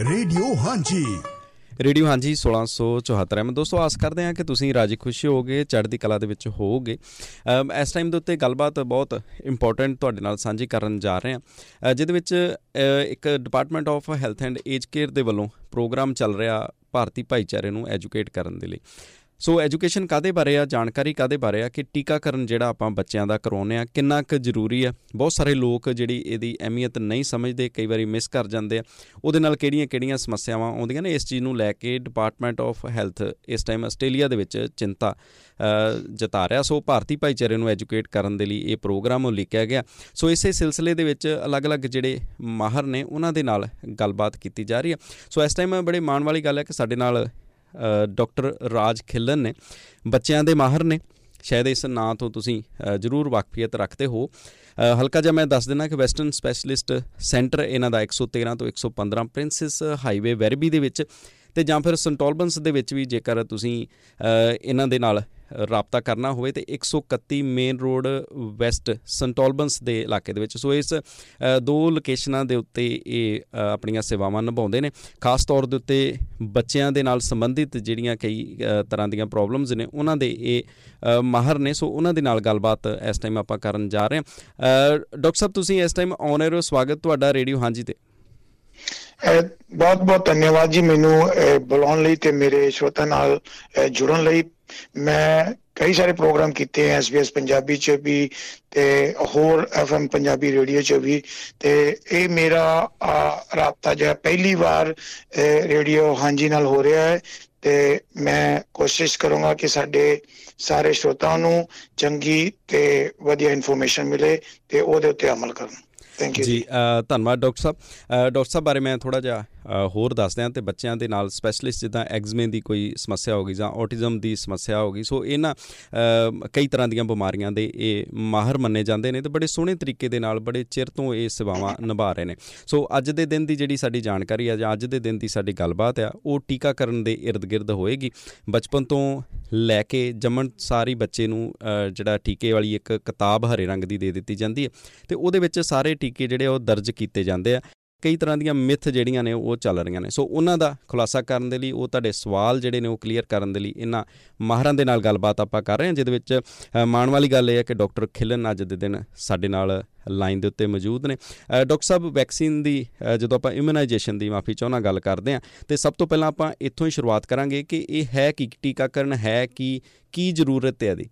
Radio ਹਾਂਜੀ radio ਹਾਂਜੀ 1674 ਮੈਂ ਦੋਸਤੋ, ਆਸ ਕਰਦੇ ਹਾਂ ਕਿ ਤੁਸੀਂ ਰਾਜੀ ਖੁਸ਼ੀ ਹੋਗੇ ਚੜ੍ਹਦੀ ਕਲਾ ਦੇ ਵਿੱਚ ਹੋਗੇ ਇਸ ਟਾਈਮ ਦੇ ਉੱਤੇ ਗੱਲਬਾਤ ਬਹੁਤ ਇੰਪੋਰਟੈਂਟ ਤੁਹਾਡੇ ਨਾਲ ਸਾਂਝੀ ਕਰਨ ਜਾ ਰਹੇ ਹਾਂ। ਜਿਹਦੇ ਵਿੱਚ ਇੱਕ department of health and aged care ਦੇ ਵੱਲੋਂ ਪ੍ਰੋਗਰਾਮ ਚੱਲ ਰਿਹਾ ਭਾਰਤੀ ਭਾਈਚਾਰੇ ਨੂੰ ਐਜੂਕੇਟ ਕਰਨ ਦੇ ਲਈ। ਸੋ ਐਜੂਕੇਸ਼ਨ ਕਾਦੇ ਬਾਰੇ ਆ? ਜਾਣਕਾਰੀ ਕਾਦੇ ਬਾਰੇ ਆ? ਕਿ ਟੀਕਾਕਰਨ ਜਿਹੜਾ ਆਪਾਂ ਬੱਚਿਆਂ ਦਾ ਕਰਾਉਨੇ ਆ, ਕਿੰਨਾ ਕੁ ਜ਼ਰੂਰੀ ਆ? ਬਹੁਤ ਸਾਰੇ ਲੋਕ ਜਿਹੜੀ ਇਹਦੀ ਅਹਿਮੀਅਤ ਨਹੀਂ ਸਮਝਦੇ, ਕਈ ਵਾਰੀ ਮਿਸ ਕਰ ਜਾਂਦੇ ਆ। ਉਹਦੇ ਨਾਲ ਕਿਹੜੀਆਂ-ਕਿਹੜੀਆਂ ਸਮੱਸਿਆਵਾਂ ਆਉਂਦੀਆਂ ਨੇ? ਇਸ ਚੀਜ਼ ਨੂੰ ਲੈ ਕੇ ਡਿਪਾਰਟਮੈਂਟ ਆਫ ਹੈਲਥ ਇਸ ਟਾਈਮ ਆਸਟ੍ਰੇਲੀਆ ਦੇ ਵਿੱਚ ਚਿੰਤਾ ਜਤਾ ਰਿਹਾ। ਸੋ ਭਾਰਤੀ ਭਾਈਚਾਰੇ ਨੂੰ ਐਜੂਕੇਟ ਕਰਨ ਦੇ ਲਈ ਇਹ ਪ੍ਰੋਗਰਾਮ ਲਿਖਿਆ ਗਿਆ। ਸੋ ਇਸੇ ਸਿਲਸਿਲੇ ਦੇ ਵਿੱਚ ਅਲੱਗ-ਅਲੱਗ ਜਿਹੜੇ ਮਾਹਰ ਨੇ, ਉਹਨਾਂ ਦੇ ਨਾਲ ਗੱਲਬਾਤ ਕੀਤੀ ਜਾ ਰਹੀ ਹੈ ਸੋ ਇਸ ਟਾਈਮ ਬੜੇ ਮਾਣ ਵਾਲੀ ਗੱਲ ਹੈ ਕਿ ਸਾਡੇ ਨਾਲ ਡਾਕਟਰ ਰਾਜ ਖਿੱਲਨ ਨੇ। ਬੱਚਿਆਂ ਦੇ ਮਾਹਰ ਨੇ। ਸ਼ਾਇਦ ਇਸ ਨਾਂ ਤੋਂ ਤੁਸੀਂ ਜ਼ਰੂਰ ਵਾਕਫੀਅਤ ਰੱਖਦੇ ਹੋ। ਹਲਕਾ ਜਿਹਾ ਮੈਂ ਦੱਸ ਦਿੰਦਾ ਕਿ ਵੈਸਟਰਨ ਸਪੈਸ਼ਲਿਸਟ ਸੈਂਟਰ ਇਹਨਾਂ ਦਾ 113 ਤੋਂ 115 ਪ੍ਰਿੰਸੈਸ ਹਾਈਵੇ ਵੈਰਬੀ ਦੇ ਵਿੱਚ ਤੇ ਜਾਂ ਫਿਰ ਸੰਟੋਲਬਨਸ ਦੇ ਵਿੱਚ ਵੀ ਜੇਕਰ ਤੁਸੀਂ ਇਹਨਾਂ ਦੇ ਨਾਲ ਰਾਬਤਾ ਕਰਨਾ ਹੋਵੇ ਤੇ 131 ਮੇਨ ਰੋਡ ਵੈਸਟ ਸੰਟੋਲਬਨਸ ਦੇ ਇਲਾਕੇ ਦੇ ਵਿੱਚ। ਸੋ ਇਸ ਦੋ ਲੋਕੇਸ਼ਨਾਂ ਦੇ ਉੱਤੇ ਇਹ ਆਪਣੀਆਂ ਸੇਵਾਵਾਂ ਨਿਭਾਉਂਦੇ ਨੇ। ਖਾਸ ਤੌਰ ਦੇ ਉੱਤੇ ਬੱਚਿਆਂ ਦੇ ਨਾਲ ਸੰਬੰਧਿਤ ਜਿਹੜੀਆਂ ਕਈ ਤਰ੍ਹਾਂ ਦੀਆਂ ਪ੍ਰੋਬਲਮਸ ਨੇ, ਉਹਨਾਂ ਦੇ ਇਹ ਮਾਹਰ ਨੇ। ਸੋ ਉਹਨਾਂ ਦੇ ਨਾਲ ਗੱਲਬਾਤ ਇਸ ਟਾਈਮ ਆਪਾਂ ਕਰਨ ਜਾ ਰਹੇ ਹਾਂ। ਡਾਕਟਰ ਸਾਹਿਬ, ਤੁਸੀਂ ਇਸ ਟਾਈਮ ਆਨ 에ਅਰ ਸਵਾਗਤ ਤੁਹਾਡਾ ਰੇਡੀਓ ਹਾਂਜੀ ਤੇ। ਬਹੁਤ ਬਹੁਤ ਧੰਨਵਾਦ ਜੀ ਮੈਨੂੰ ਬੁਲਾਉਣ ਲਈ ਤੇ ਮੇਰੇ ਸ਼ਰੋਤਾ ਨਾਲ ਜੁੜਨ ਲਈ। ਮੈਂ ਕਈ ਸਾਰੇ ਪ੍ਰੋਗਰਾਮ ਕੀਤੇ ਐ ਐਸਬੀਐਸ ਪੰਜਾਬੀ ਚ ਵੀ ਤੇ ਹੋਰ ਐਫਐਮ ਪੰਜਾਬੀ ਰੇਡੀਓ ਚ ਵੀ ਤੇ ਇਹ ਮੇਰਾ ਰਾਬਤਾ ਜਿਹੜਾ ਪਹਿਲੀ ਵਾਰ ਰੇਡੀਓ ਹਾਂਜੀ ਨਾਲ ਹੋ ਰਿਹਾ ਹੈ ਤੇ ਮੈਂ ਕੋਸ਼ਿਸ਼ ਕਰੂੰਗਾ ਕਿ ਸਾਡੇ ਸਾਰੇ ਸ਼ਰੋਤਾਂ ਨੂੰ ਚੰਗੀ ਤੇ ਵਧੀਆ ਇਨਫੋਰਮੇਸ਼ਨ ਮਿਲੇ ਤੇ ਉਹਦੇ ਉੱਤੇ ਅਮਲ ਕਰਨ। ਥੈਂਕ ਯੂ ਜੀ ਧੰਨਵਾਦ ਡਾਕਟਰ ਸਾਹਿਬ। ਡਾਕਟਰ ਸਾਹਿਬ ਬਾਰੇ ਮੈਂ ਥੋੜਾ ਜਿਹਾ ਹੋਰ ਦੱਸਦੇ ਹਾਂ ਤੇ ਬੱਚਿਆਂ ਦੇ ਨਾਲ ਸਪੈਸ਼ਲਿਸਟ ਜਿੱਦਾਂ ਐਗਜ਼ਮੇ ਦੀ ਕੋਈ ਸਮੱਸਿਆ ਹੋ ਗਈ ਜਾਂ ਆਟਿਜ਼ਮ ਦੀ ਸਮੱਸਿਆ ਹੋ ਗਈ, ਸੋ ਇਹਨਾਂ ਕਈ ਤਰ੍ਹਾਂ ਦੀਆਂ ਬਿਮਾਰੀਆਂ ਦੇ ਇਹ ਮਾਹਰ ਮੰਨੇ ਜਾਂਦੇ ਨੇ ਤੇ ਬੜੇ ਸੋਹਣੇ ਤਰੀਕੇ ਦੇ ਨਾਲ ਬੜੇ ਚਿਰ ਤੋਂ ਇਹ ਸੇਵਾਵਾਂ ਨਿਭਾ ਰਹੇ ਨੇ। ਸੋ ਅੱਜ ਦੇ ਦਿਨ ਦੀ ਜਿਹੜੀ ਸਾਡੀ ਜਾਣਕਾਰੀ ਆ ਜਾਂ ਅੱਜ ਦੇ ਦਿਨ ਦੀ ਸਾਡੀ ਗੱਲਬਾਤ ਆ, ਉਹ ਟੀਕਾਕਰਨ ਦੇ ird-gird ਹੋਏਗੀ। ਬਚਪਨ ਤੋਂ ਲੈ ਕੇ ਜੰਮਣ ਸਾਰੀ ਬੱਚੇ ਨੂੰ ਜਿਹੜਾ ਟੀਕੇ ਵਾਲੀ ਇੱਕ ਕਿਤਾਬ ਹਰੇ ਰੰਗ ਦੀ ਦੇ ਦਿੱਤੀ ਜਾਂਦੀ ਹੈ ਤੇ ਉਹਦੇ ਵਿੱਚ ਸਾਰੇ ਟੀਕੇ ਜਿਹੜੇ ਉਹ ਦਰਜ ਕੀਤੇ ਜਾਂਦੇ ਆ। ਕਈ ਤਰ੍ਹਾਂ ਦੀਆਂ ਮਿਥ ਜਿਹੜੀਆਂ ਨੇ ਉਹ ਚੱਲ ਰਹੀਆਂ ਨੇ। ਸੋ ਉਹਨਾਂ ਦਾ ਖੁਲਾਸਾ ਕਰਨ ਦੇ ਲਈ, ਉਹ ਤੁਹਾਡੇ ਸਵਾਲ ਜਿਹੜੇ ਨੇ ਉਹ ਕਲੀਅਰ ਕਰਨ ਦੇ ਲਈ ਇਹਨਾਂ ਮਾਹਰਾਂ ਦੇ ਨਾਲ ਗੱਲਬਾਤ ਆਪਾਂ ਕਰ ਰਹੇ ਹਾਂ, ਜਿਹਦੇ ਵਿੱਚ ਮਾਣ ਵਾਲੀ ਗੱਲ ਇਹ ਹੈ ਕਿ ਡਾਕਟਰ ਖਿਲਨ ਅੱਜ ਦੇ ਦਿਨ ਸਾਡੇ ਨਾਲ ਲਾਈਨ ਦੇ ਉੱਤੇ ਮੌਜੂਦ ਨੇ। ਡਾਕਟਰ ਸਾਹਿਬ, ਵੈਕਸੀਨ ਦੀ ਜਦੋਂ ਆਪਾਂ ਇਮਿਊਨਾਈਜੇਸ਼ਨ ਦੀ ਮਾਫੀ ਚਾਹਣਾ ਗੱਲ ਕਰਦੇ ਹਾਂ, ਤੇ ਸਭ ਤੋਂ ਪਹਿਲਾਂ ਆਪਾਂ ਇੱਥੋਂ ਹੀ ਸ਼ੁਰੂਆਤ ਕਰਾਂਗੇ ਕਿ ਇਹ ਹੈ ਕਿ ਟੀਕਾਕਰਨ ਹੈ ਕਿ, ਕੀ ਜ਼ਰੂਰਤ ਹੈ ਇਹਦੀ?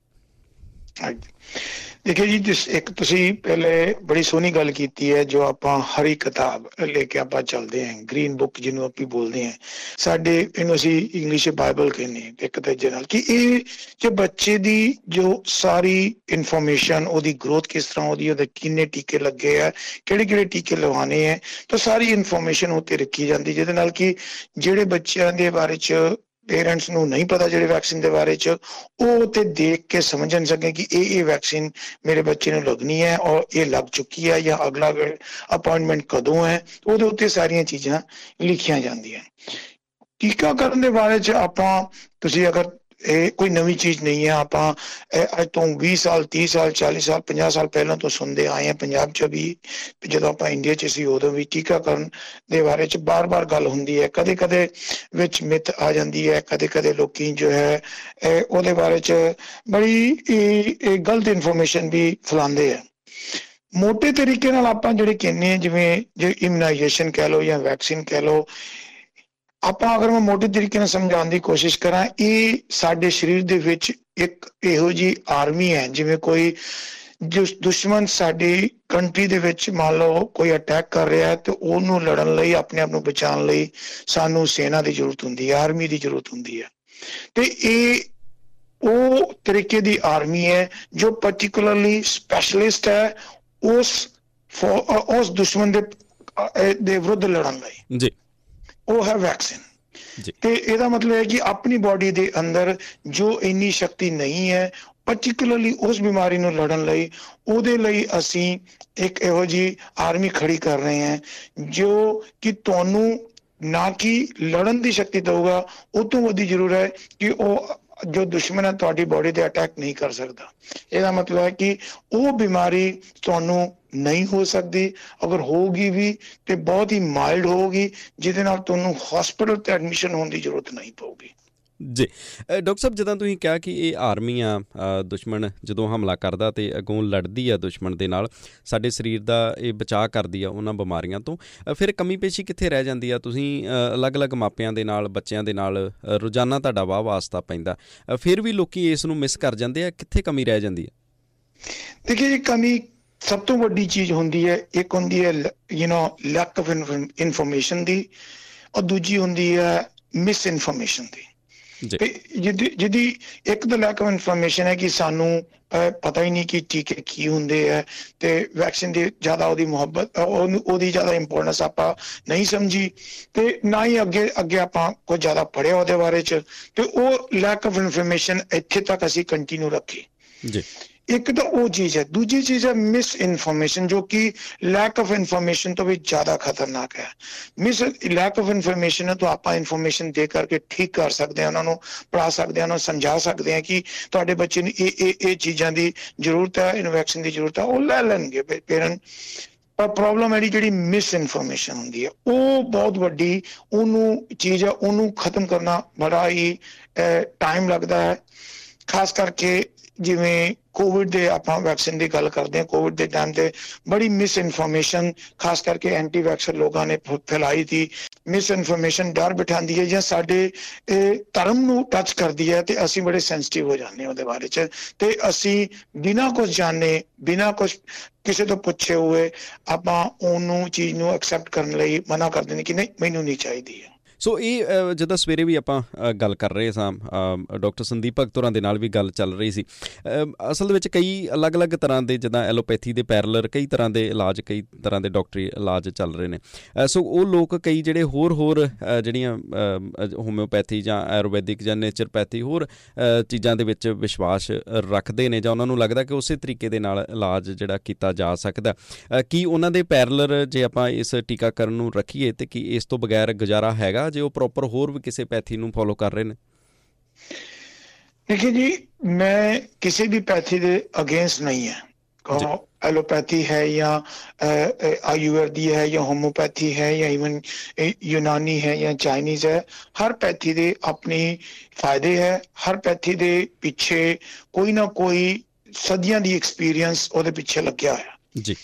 ਦੇਖਿਓ ਜੀ, ਜਿਸ ਇੱਕ ਤੁਸੀਂ ਪਹਿਲੇ ਬੜੀ ਸੋਹਣੀ ਗੱਲ ਕੀਤੀ ਹੈ, ਜੋ ਆਪਾਂ ਹਰੀ ਕਿਤਾਬ ਲੈ ਕੇ ਆਪਾਂ ਚੱਲਦੇ ਆਂ ਗ੍ਰੀਨ ਬੁੱਕ ਜਿਹਨੂੰ ਆਪਾਂ ਬੋਲਦੇ ਆਂ ਸਾਡੇ, ਇਹਨੂੰ ਅਸੀਂ ਇੰਗਲਿਸ਼ ਬਾਈਬਲ ਕਹਿੰਦੇ ਆਂ ਇੱਕ ਦੂਜੇ ਨਾਲ। ਕਿ ਇਹ ਜੇ ਬੱਚੇ ਦੀ ਜੋ ਸਾਰੀ ਇਨਫੋਰਮੇਸ਼ਨ ਉਹਦੀ ਗਰੋਥ ਕਿਸ ਤਰ੍ਹਾਂ ਉਹਦੀ, ਉਹਦੇ ਕਿੰਨੇ ਟੀਕੇ ਲੱਗੇ ਆ ਕਿਹੜੇ ਕਿਹੜੇ ਟੀਕੇ ਲਵਾਣੇ ਆ, ਤਾਂ ਸਾਰੀ ਇਨਫੋਰਮੇਸ਼ਨ ਉੱਤੇ ਰੱਖੀ ਜਾਂਦੀ, ਜਿਹਦੇ ਨਾਲ ਕਿ ਜਿਹੜੇ ਬੱਚਿਆਂ ਦੇ ਬਾਰੇ ਚ ਪੇਰੈਂਟਸ ਨੂੰ ਨਹੀਂ ਪਤਾ ਜਿਹੜੇ ਵੈਕਸੀਨ ਦੇ ਬਾਰੇ ਚ, ਉਹ ਤੇ ਦੇਖ ਕੇ ਸਮਝਣ ਸਕੇ ਕਿ ਇਹ ਇਹ ਵੈਕਸੀਨ ਮੇਰੇ ਬੱਚੇ ਨੂੰ ਲੱਗਣੀ ਹੈ ਔਰ ਇਹ ਲੱਗ ਚੁੱਕੀ ਹੈ ਜਾਂ ਅਗਲਾ ਅਪਾਇੰਟਮੈਂਟ ਕਦੋਂ ਹੈ, ਉਹਦੇ ਉੱਤੇ ਸਾਰੀਆਂ ਚੀਜ਼ਾਂ ਲਿਖੀਆਂ ਜਾਂਦੀਆਂ। ਟੀਕਾਕਰਨ ਦੇ ਬਾਰੇ ਚ ਆਪਾਂ, ਤੁਸੀਂ ਅਗਰ ਇਹ ਕੋਈ ਨਵੀਂ ਚੀਜ਼ ਨਹੀਂ ਹੈ। ਆਪਾਂ ਅੱਜ ਤੋਂ 20 ਸਾਲ 30 ਸਾਲ 40 ਸਾਲ 50 ਸਾਲ ਪਹਿਲਾਂ ਤੋਂ ਸੁਣਦੇ ਆਏ ਆ ਪੰਜਾਬ 'ਚ ਵੀ ਜਦੋਂ ਆਪਾਂ ਇੰਡੀਆ 'ਚ ਸੀ ਉਦੋਂ ਵੀ ਟੀਕਾਕਰਨ ਦੇ ਬਾਰੇ 'ਚ ਬਾਰ-ਬਾਰ ਗੱਲ ਹੁੰਦੀ ਹੈ। ਕਦੇ-ਕਦੇ ਵਿੱਚ ਮਿੱਥ ਆ ਜਾਂਦੀ ਹੈ, ਕਦੇ-ਕਦੇ ਲੋਕੀ ਜੋ ਹੈ ਉਹਦੇ ਬਾਰੇ 'ਚ ਬੜੀ ਇਹ ਗਲਤ ਇਨਫੋਰਮੇਸ਼ਨ ਵੀ ਫਲਾਉਂਦੇ ਆ। ਮੋٹے ਤਰੀਕੇ ਨਾਲ ਆਪਾਂ ਜਿਹੜੇ ਕਹਿੰਨੇ ਆ ਜਿਵੇਂ ਜੇ ਇਮਨਾਈਜੇਸ਼ਨ ਕਹਿ ਲਓ ਜਾਂ ਵੈਕਸੀਨ ਕਹਿ ਲਓ ਆਪਾਂ ਅਗਰ ਮੈਂ ਮੋٹے ਤਰੀਕੇ ਨਾਲ ਸਮਝਾਉਣ ਦੀ ਕੋਸ਼ਿਸ਼ ਕਰਾਂ, ਇਹ ਸਾਡੇ ਸਰੀਰ ਦੇ ਵਿੱਚ ਇੱਕ ਇਹੋ ਜੀ ਆਰਮੀ ਹੈ, ਜਿਵੇਂ ਕੋਈ ਜੋ ਦੁਸ਼ਮਣ ਸਾਡੀ ਕੰਟਰੀ ਦੇ ਵਿੱਚ ਮੰਨ ਲਓ ਕੋਈ ਅਟੈਕ ਕਰ ਰਿਹਾ ਹੈ ਤੇ ਉਹਨੂੰ ਲੜਨ ਲਈ, ਆਪਣੇ ਆਪ ਨੂੰ ਬਚਾਉਣ ਲਈ ਸਾਨੂੰ ਸੈਨਾ ਦੀ ਜ਼ਰੂਰਤ ਹੁੰਦੀ ਹੈ, ਆਰਮੀ ਦੀ ਜ਼ਰੂਰਤ ਹੁੰਦੀ ਹੈ। ਤੇ ਇਹ ਉਹ ਤਰੀਕੇ ਦੀ ਆਰਮੀ ਹੈ ਜੋ ਪਾਰਟਿਕੂਲਰਲੀ ਸਪੈਸ਼ਲਿਸਟ ਹੈ ਉਸ ਉਸ ਦੁਸ਼ਮਣ ਦੇ ਦੇ ਵਿਰੁੱਧ ਲੜਨ ਲਈ। ਜੀ। ਉਹ ਹੈ ਵੈਕਸੀਨ ਤੇ ਇਹਦਾ ਮਤਲਬ ਹੈ ਕਿ ਆਪਣੀ ਬਾਡੀ ਦੇ ਅੰਦਰ ਜੋ ਇੰਨੀ ਸ਼ਕਤੀ ਨਹੀਂ ਹੈ ਪਾਰਟਿਕੂਲਰਲੀ ਉਸ ਬਿਮਾਰੀ ਨੂੰ ਲੜਨ ਲਈ ਉਹਦੇ ਲਈ ਅਸੀਂ ਇੱਕ ਇਹੋ ਜੀ ਆਰਮੀ ਖੜੀ ਕਰ ਰਹੇ ਹਾਂ ਜੋ ਕਿ ਤੁਹਾਨੂੰ ਨਾ ਕਿ ਲੜਨ ਦੀ ਸ਼ਕਤੀ ਦੇਊਗਾ ਉਹ ਤੋਂ ਵੱਡੀ ਜ਼ਰੂਰ ਹੈ ਕਿ ਉਹ ਜੋ ਦੁਸ਼ਮਣ ਹੈ ਤੁਹਾਡੀ ਬਾਡੀ ਤੇ ਅਟੈਕ ਨਹੀਂ ਕਰ ਸਕਦਾ। ਇਹਦਾ ਮਤਲਬ ਹੈ ਕਿ ਉਹ ਬਿਮਾਰੀ ਤੁਹਾਨੂੰ ਨਹੀਂ ਹੋ ਸਕਦੀ। ਅਗਰ ਹੋਊਗੀ ਵੀ ਤੇ ਬਹੁਤ ਹੀ ਮਾਈਲਡ ਹੋਊਗੀ ਜਿਹਦੇ ਨਾਲ ਤੁਹਾਨੂੰ ਹਸਪੀਟਲ ਤੇ ਐਡਮਿਸ਼ਨ ਹੋਣ ਦੀ ਜ਼ਰੂਰਤ ਨਹੀਂ ਪਊਗੀ। ਜੀ। ਡਾਕਟਰ ਸਾਹਿਬ ਜਦੋਂ ਤੁਸੀਂ ਕਿਹਾ ਕਿ ਇਹ ਆਰਮੀ ਆ ਦੁਸ਼ਮਣ ਜਦੋਂ ਹਮਲਾ ਕਰਦਾ ਤੇ ਅਗੋਂ ਲੜਦੀ ਆ ਦੁਸ਼ਮਣ ਦੇ ਨਾਲ ਸਾਡੇ ਸਰੀਰ ਦਾ ਇਹ ਬਚਾਅ ਕਰਦੀ ਆ ਉਹਨਾਂ ਬਿਮਾਰੀਆਂ ਤੋਂ। ਫਿਰ ਕਮੀ ਪੇਸ਼ੀ ਕਿੱਥੇ ਰਹਿ ਜਾਂਦੀ ਆ? ਤੁਸੀਂ ਅਲੱਗ-ਅਲੱਗ ਮਾਪਿਆਂ ਦੇ ਨਾਲ ਬੱਚਿਆਂ ਦੇ ਨਾਲ ਰੋਜ਼ਾਨਾ ਤੁਹਾਡਾ ਵਾਹ ਵਾਸਤਾ ਪੈਂਦਾ। ਫਿਰ ਵੀ ਲੋਕੀ ਇਸ ਨੂੰ ਮਿਸ ਕਰ ਜਾਂਦੇ ਆ। ਕਿੱਥੇ ਕਮੀ ਰਹਿ ਜਾਂਦੀ ਆ? ਦੇਖਿਏ ਜੀ ਕਮੀ ਸਭ ਤੋਂ ਵੱਡੀ ਚੀਜ਼ ਹੁੰਦੀ ਹੈ ਇੱਕ ਹੁੰਦੀ ਹੈ you know lack of information ਦੀ ਔਰ ਦੂਜੀ ਹੁੰਦੀ ਹੈ ਮਿਸ ਇਨਫੋਰਮੇਸ਼ਨ ਦੀ ਜਿਹਦੀ ਜਿਹਦੀ ਇੱਕ ਤਾਂ ਲੈਕ ਆਫ ਇਨਫੋਰਮੇਸ਼ਨ ਹੈ ਕਿ ਸਾਨੂੰ ਪਤਾ ਹੀ ਨਹੀਂ ਕਿ ਟੀਕੇ ਕੀ ਹੁੰਦੇ ਆ ਤੇ ਵੈਕਸੀਨ ਦੀ ਜ਼ਿਆਦਾ ਉਹਦੀ ਮੁਹੱਬਤ ਉਹਦੀ ਜ਼ਿਆਦਾ ਇੰਪੋਰਟੈਂਸ ਆਪਾਂ ਨਹੀਂ ਸਮਝੀ ਤੇ ਨਾ ਹੀ ਅੱਗੇ ਅੱਗੇ ਆਪਾਂ ਕੋਈ ਜ਼ਿਆਦਾ ਪੜਿਆ ਉਹਦੇ ਬਾਰੇ ਚ ਤੇ ਉਹ ਲੈਕ ਆਫ ਇਨਫੋਰਮੇਸ਼ਨ ਇੱਥੇ ਤੱਕ ਅਸੀਂ ਕੰਟੀਨਿਊ ਰੱਖੀ। ਜੀ। ਇੱਕ ਤਾਂ ਉਹ ਚੀਜ਼ ਹੈ, ਦੂਜੀ ਚੀਜ਼ ਹੈ ਮਿਸ ਇਨਫੋਰਮੇਸ਼ਨ, ਜੋ ਕਿ ਲੈਕ ਆਫ ਇਨਫੋਰਮੇਸ਼ਨ ਤੋਂ ਵੀ ਜ਼ਿਆਦਾ ਖਤਰਨਾਕ ਹੈ। ਮਿਸ ਲੈਕ ਆਫ ਇਨਫੋਰਮੇਸ਼ਨ ਹੈ ਤਾਂ ਆਪਾਂ ਇਨਫੋਰਮੇਸ਼ਨ ਦੇ ਕਰਕੇ ਠੀਕ ਕਰ ਸਕਦੇ ਹਾਂ, ਉਹਨਾਂ ਨੂੰ ਪੜਾ ਸਕਦੇ ਹਾਂ, ਉਹਨਾਂ ਨੂੰ ਸਮਝਾ ਸਕਦੇ ਹਾਂ ਕਿ ਤੁਹਾਡੇ ਬੱਚੇ ਨੂੰ ਇਹ ਇਹ ਇਹ ਚੀਜ਼ਾਂ ਦੀ ਜ਼ਰੂਰਤ ਹੈ ਇਨਵੈਕਸ਼ਨ ਦੀ ਜ਼ਰੂਰਤ ਹੈ, ਉਹ ਲੈ ਲੈਣਗੇ ਪੇਰੈਂਟ ਪਰ ਪ੍ਰੋਬਲਮ ਹੈ ਜਿਹੜੀ ਮਿਸ ਇਨਫੋਰਮੇਸ਼ਨ ਹੁੰਦੀ ਹੈ, ਉਹ ਬਹੁਤ ਵੱਡੀ, ਉਹਨੂੰ ਚੀਜ਼ ਹੈ, ਉਹਨੂੰ ਖਤਮ ਕਰਨਾ ਬੜਾ ਹੀ ਟਾਈਮ ਲੱਗਦਾ ਹੈ। ਖਾਸ ਕਰਕੇ ਜਿਵੇਂ ਕੋਵਿਡ ਦੇ ਆਪਾਂ ਵੈਕਸੀਨ ਦੀ ਗੱਲ ਕਰਦੇ ਹਾਂ ਕੋਵਿਡ ਦੇ ਟਾਈਮ ਤੇ ਬੜੀ ਮਿਸ ਇਨਫੋਰਮੇਸ਼ਨ ਖਾਸ ਕਰਕੇ ਐਂਟੀ ਵੈਕਸਰ ਲੋਕਾਂ ਨੇ ਫੈਲਾਈ ਸੀ। ਮਿਸ ਇਨਫੋਰਮੇਸ਼ਨ ਡਰ ਬਿਠਾਉਂਦੀ ਹੈ ਜਾਂ ਸਾਡੇ ਧਰਮ ਨੂੰ ਟੱਚ ਕਰਦੀ ਹੈ ਤੇ ਅਸੀਂ ਬੜੇ ਸੈਂਸਿਟਿਵ ਹੋ ਜਾਂਦੇ ਉਹਦੇ ਬਾਰੇ ਚ। ਤੇ ਅਸੀਂ ਬਿਨਾਂ ਕੁਝ ਜਾਣੇ, ਬਿਨਾਂ ਕੁਝ ਕਿਸੇ ਤੋਂ ਪੁੱਛੇ ਹੋਏ ਆਪਾਂ ਉਹਨੂੰ, ਚੀਜ਼ ਨੂੰ ਐਕਸੈਪਟ ਕਰਨ ਲਈ ਮਨਾ ਕਰ ਦਿੰਦੇ ਕਿ ਨਹੀਂ, ਮੈਨੂੰ ਨਹੀਂ ਚਾਹੀਦੀ ਹੈ। ਸੋ ਇਹ ਜਦੋਂ ਸਵੇਰੇ ਵੀ ਆਪਾਂ ਗੱਲ ਕਰ ਰਹੇ ਸਾਂ ਡਾਕਟਰ ਸੰਦੀਪ ਭਗਤੋਰਾਂ ਦੇ ਨਾਲ ਵੀ ਗੱਲ ਚੱਲ ਰਹੀ ਸੀ। ਅਸਲ ਦੇ ਵਿੱਚ ਕਈ ਅਲੱਗ-ਅਲੱਗ ਤਰ੍ਹਾਂ ਦੇ ਜਿੱਦਾਂ ਐਲੋਪੈਥੀ ਦੇ ਪੈਰਲਰ, ਕਈ ਤਰ੍ਹਾਂ ਦੇ ਇਲਾਜ, ਕਈ ਤਰ੍ਹਾਂ ਦੇ ਡਾਕਟਰੀ ਇਲਾਜ ਚੱਲ ਰਹੇ ਨੇ। ਸੋ, ਉਹ ਲੋਕ ਕਈ ਜਿਹੜੇ ਹੋਰ-ਹੋਰ ਜਿਹੜੀਆਂ ਹੋਮਿਓਪੈਥੀ ਜਾਂ ਆਯੁਰਵੈਦਿਕ ਜਾਂ ਨੇਚਰਪੈਥੀ ਹੋਰ ਚੀਜ਼ਾਂ ਦੇ ਵਿੱਚ ਵਿਸ਼ਵਾਸ ਰੱਖਦੇ ਨੇ ਜਾਂ ਉਹਨਾਂ ਨੂੰ ਲੱਗਦਾ ਕਿ ਉਸੇ ਤਰੀਕੇ ਦੇ ਨਾਲ ਇਲਾਜ ਜਿਹੜਾ ਕੀਤਾ ਜਾ ਸਕਦਾ। ਕੀ ਉਹਨਾਂ ਦੇ ਪੈਰਲਰ ਜੇ ਆਪਾਂ ਇਸ ਟੀਕਾਕਰਨ ਨੂੰ ਰੱਖੀਏ ਤੇ ਕੀ ਇਸ ਤੋਂ ਬਗੈਰ ਗੁਜ਼ਾਰਾ ਹੈਗਾ? ਜੇ ਉਹ ਪ੍ਰੋਪਰ ਹੋਰ ਵੀ ਕਿਸੇ ਪੈਥੀ ਨੂੰ ਫੋਲੋ ਕਰ ਰਹੇ ਨੇ? ਦੇਖੀ ਜੀ ਮੈਂ ਕਿਸੇ ਵੀ ਪੈਥੀ ਦੇ ਅਗੇਂਸਟ ਨਹੀਂ ਹੈ। ਕਹੋ ਐਲੋਪੈਥੀ ਹੈ ਜਾਂ ਆਯੁਰਵੈਦੀ ਹੈ ਜਾਂ ਹੋਮੋਪੈਥੀ ਹੈ ਜਾਂ ਇਵਨ ਯੂਨਾਨੀ ਹੈ ਜਾਂ ਚਾਈਨੀਜ਼ ਹੈ ਹਰ ਪੈਥੀ ਦੇ ਆਪਣੀ ਫਾਇਦੇ ਹੈ ਹਰ ਪੈਥੀ ਦੇ ਪਿੱਛੇ ਕੋਈ ਨਾ ਕੋਈ ਸਦੀਆਂ ਦੀ ਐਕਸਪੀਰੀਅੰਸ ਉਹਦੇ ਪਿੱਛੇ ਲੱਗਿਆ ਹੈ ਜੀ।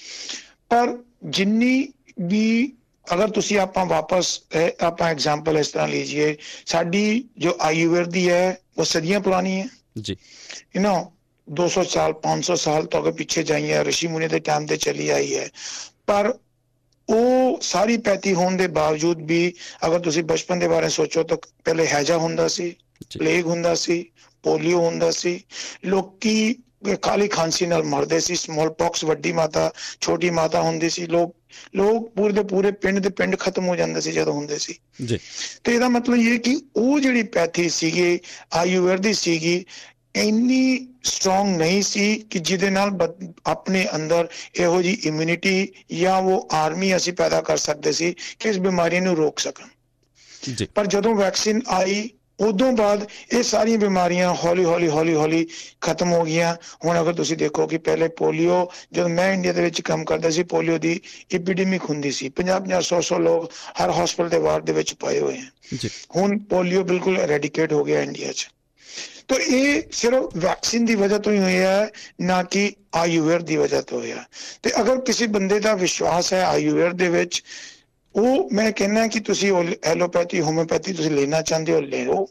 ਪਰ ਜਿੰਨੀ ਵੀ ਅਗਰ ਤੁਸੀਂ ਆਪਾਂ ਵਾਪਸ ਆਪਾਂ ਐਗਜ਼ਾਮਪਲ ਇਸ ਤਰ੍ਹਾਂ ਲੀਜੀਏ ਸਾਡੀ ਜੋ ਆਯੁਰਵੈਦੀ ਹੈ ਉਹ ਸਦੀਆਂ ਪੁਰਾਣੀ ਹੈ ਜੀ ਯੂ نو 200 ਸਾਲ 500 ਸਾਲ ਤੋਂ ਅਗੇ ਪਿੱਛੇ ਜਾਈ ਹੈ ઋષਿ ਮੁਨੀ ਦੇ ਟਾਈਮ ਤੇ ਚਲੀ ਆਈ ਹੈ ਪਰ ਉਹ ਸਾਰੀ ਪੈਤੀ ਹੋਣ ਦੇ ਬਾਵਜੂਦ ਵੀ ਅਗਰ ਤੁਸੀਂ ਬਚਪਨ ਦੇ ਬਾਰੇ ਸੋਚੋ ਤਾਂ ਪਹਿਲੇ ਹੈਜਾ ਹੁੰਦਾ ਸੀ ਪਲੇਗ ਹੁੰਦਾ ਸੀ ਪੋਲੀਓ ਹੁੰਦਾ ਸੀ ਲੋਕੀ ਕਾਲੀ ਖਾਂਸੀ ਨਾਲ ਮਰਦੇ ਸੀ ਸਮਾਲ ਪੌਕਸ ਵੱਡੀ ਮਾਤਾ ਛੋਟੀ ਮਾਤਾ ਹੁੰਦੀ ਸੀ ਲੋਕ ਲੋਕ ਪੂਰੇ ਦੇ ਪੂਰੇ ਪਿੰਡ ਦੇ ਪਿੰਡ ਖਤਮ ਹੋ ਜਾਂਦੇ ਸੀ ਜਦੋਂ ਹੁੰਦੇ ਸੀ। ਜੀ। ਤੇ ਇਹਦਾ ਮਤਲਬ ਇਹ ਕਿ ਉਹ ਜਿਹੜੀ ਪੈਥੀ ਸੀਗੀ ਆਯੁਰਵੈਦੀ ਸੀਗੀ ਇੰਨੀ ਸਟਰੋਂਗ ਨਹੀਂ ਸੀ ਕਿ ਜਿਹਦੇ ਨਾਲ ਆਪਣੇ ਅੰਦਰ ਇਹੋ ਜੀ ਇਮਿਊਨਿਟੀ ਜਾਂ ਉਹ ਆਰਮੀ ਅਸੀਂ ਪੈਦਾ ਕਰ ਸਕਦੇ ਸੀ ਕਿ ਇਸ ਬਿਮਾਰੀ ਨੂੰ ਰੋਕ ਸਕਣ। ਜੀ। ਪਰ ਜਦੋਂ ਵੈਕਸੀਨ ਆਈ ਉਦੋਂ ਬਾਅਦ ਇਹ ਸਾਰੀਆਂ ਬਿਮਾਰੀਆਂ ਹੌਲੀ ਹੌਲੀ ਹੌਲੀ ਹੌਲੀ ਖਤਮ ਹੋ ਗਈਆਂ। ਹੁਣ ਅਗਰ ਤੁਸੀਂ ਦੇਖੋ ਕਿ ਪਹਿਲੇ ਪੋਲੀਓ ਜਦ ਮੈਂ ਇੰਡੀਆ ਦੇ ਵਿੱਚ ਕੰਮ ਕਰਦਾ ਸੀ ਪੋਲੀਓ ਦੀ ਐਪੀਡੈਮਿਕ ਹੁੰਦੀ ਸੀ। 50 50 100 100 ਲੋਕ ਹਰ ਹਸਪੀਟਲ ਦੇ ਵਾਰਡ ਦੇ ਵਿੱਚ ਪਏ ਹੋਏ ਹਨ। ਜੀ। ਹੁਣ ਪੋਲੀਓ ਬਿਲਕੁਲ ਐਰੈਡੀਕੇਟ ਹੋ ਗਿਆ ਇੰਡੀਆ 'ਚ। ਤਾਂ ਇਹ ਸਿਰਫ ਵੈਕਸੀਨ ਦੀ ਵਜ੍ਹਾ ਤੋਂ ਹੀ ਹੋਇਆ ਹੈ ਨਾ ਕਿ ਆਯੁਰਵੇਦ ਦੀ ਵਜ੍ਹਾ ਤੋਂ ਹੋਇਆ। ਤੇ ਅਗਰ ਕਿਸੇ ਬੰਦੇ ਦਾ ਵਿਸ਼ਵਾਸ ਹੈ ਆਯੁਰਵੇਦ ਦੇ ਵਿੱਚ ਉਹ ਮੈਂ ਕਹਿੰਦਾ ਕਿ ਤੁਸੀਂ ਐਲੋਪੈਥੀ ਹੋਮਿਓਪੈਥੀ ਤੁਸੀਂ ਲੈਣਾ ਚਾਹੁੰਦੇ ਹੋ ਲਓ।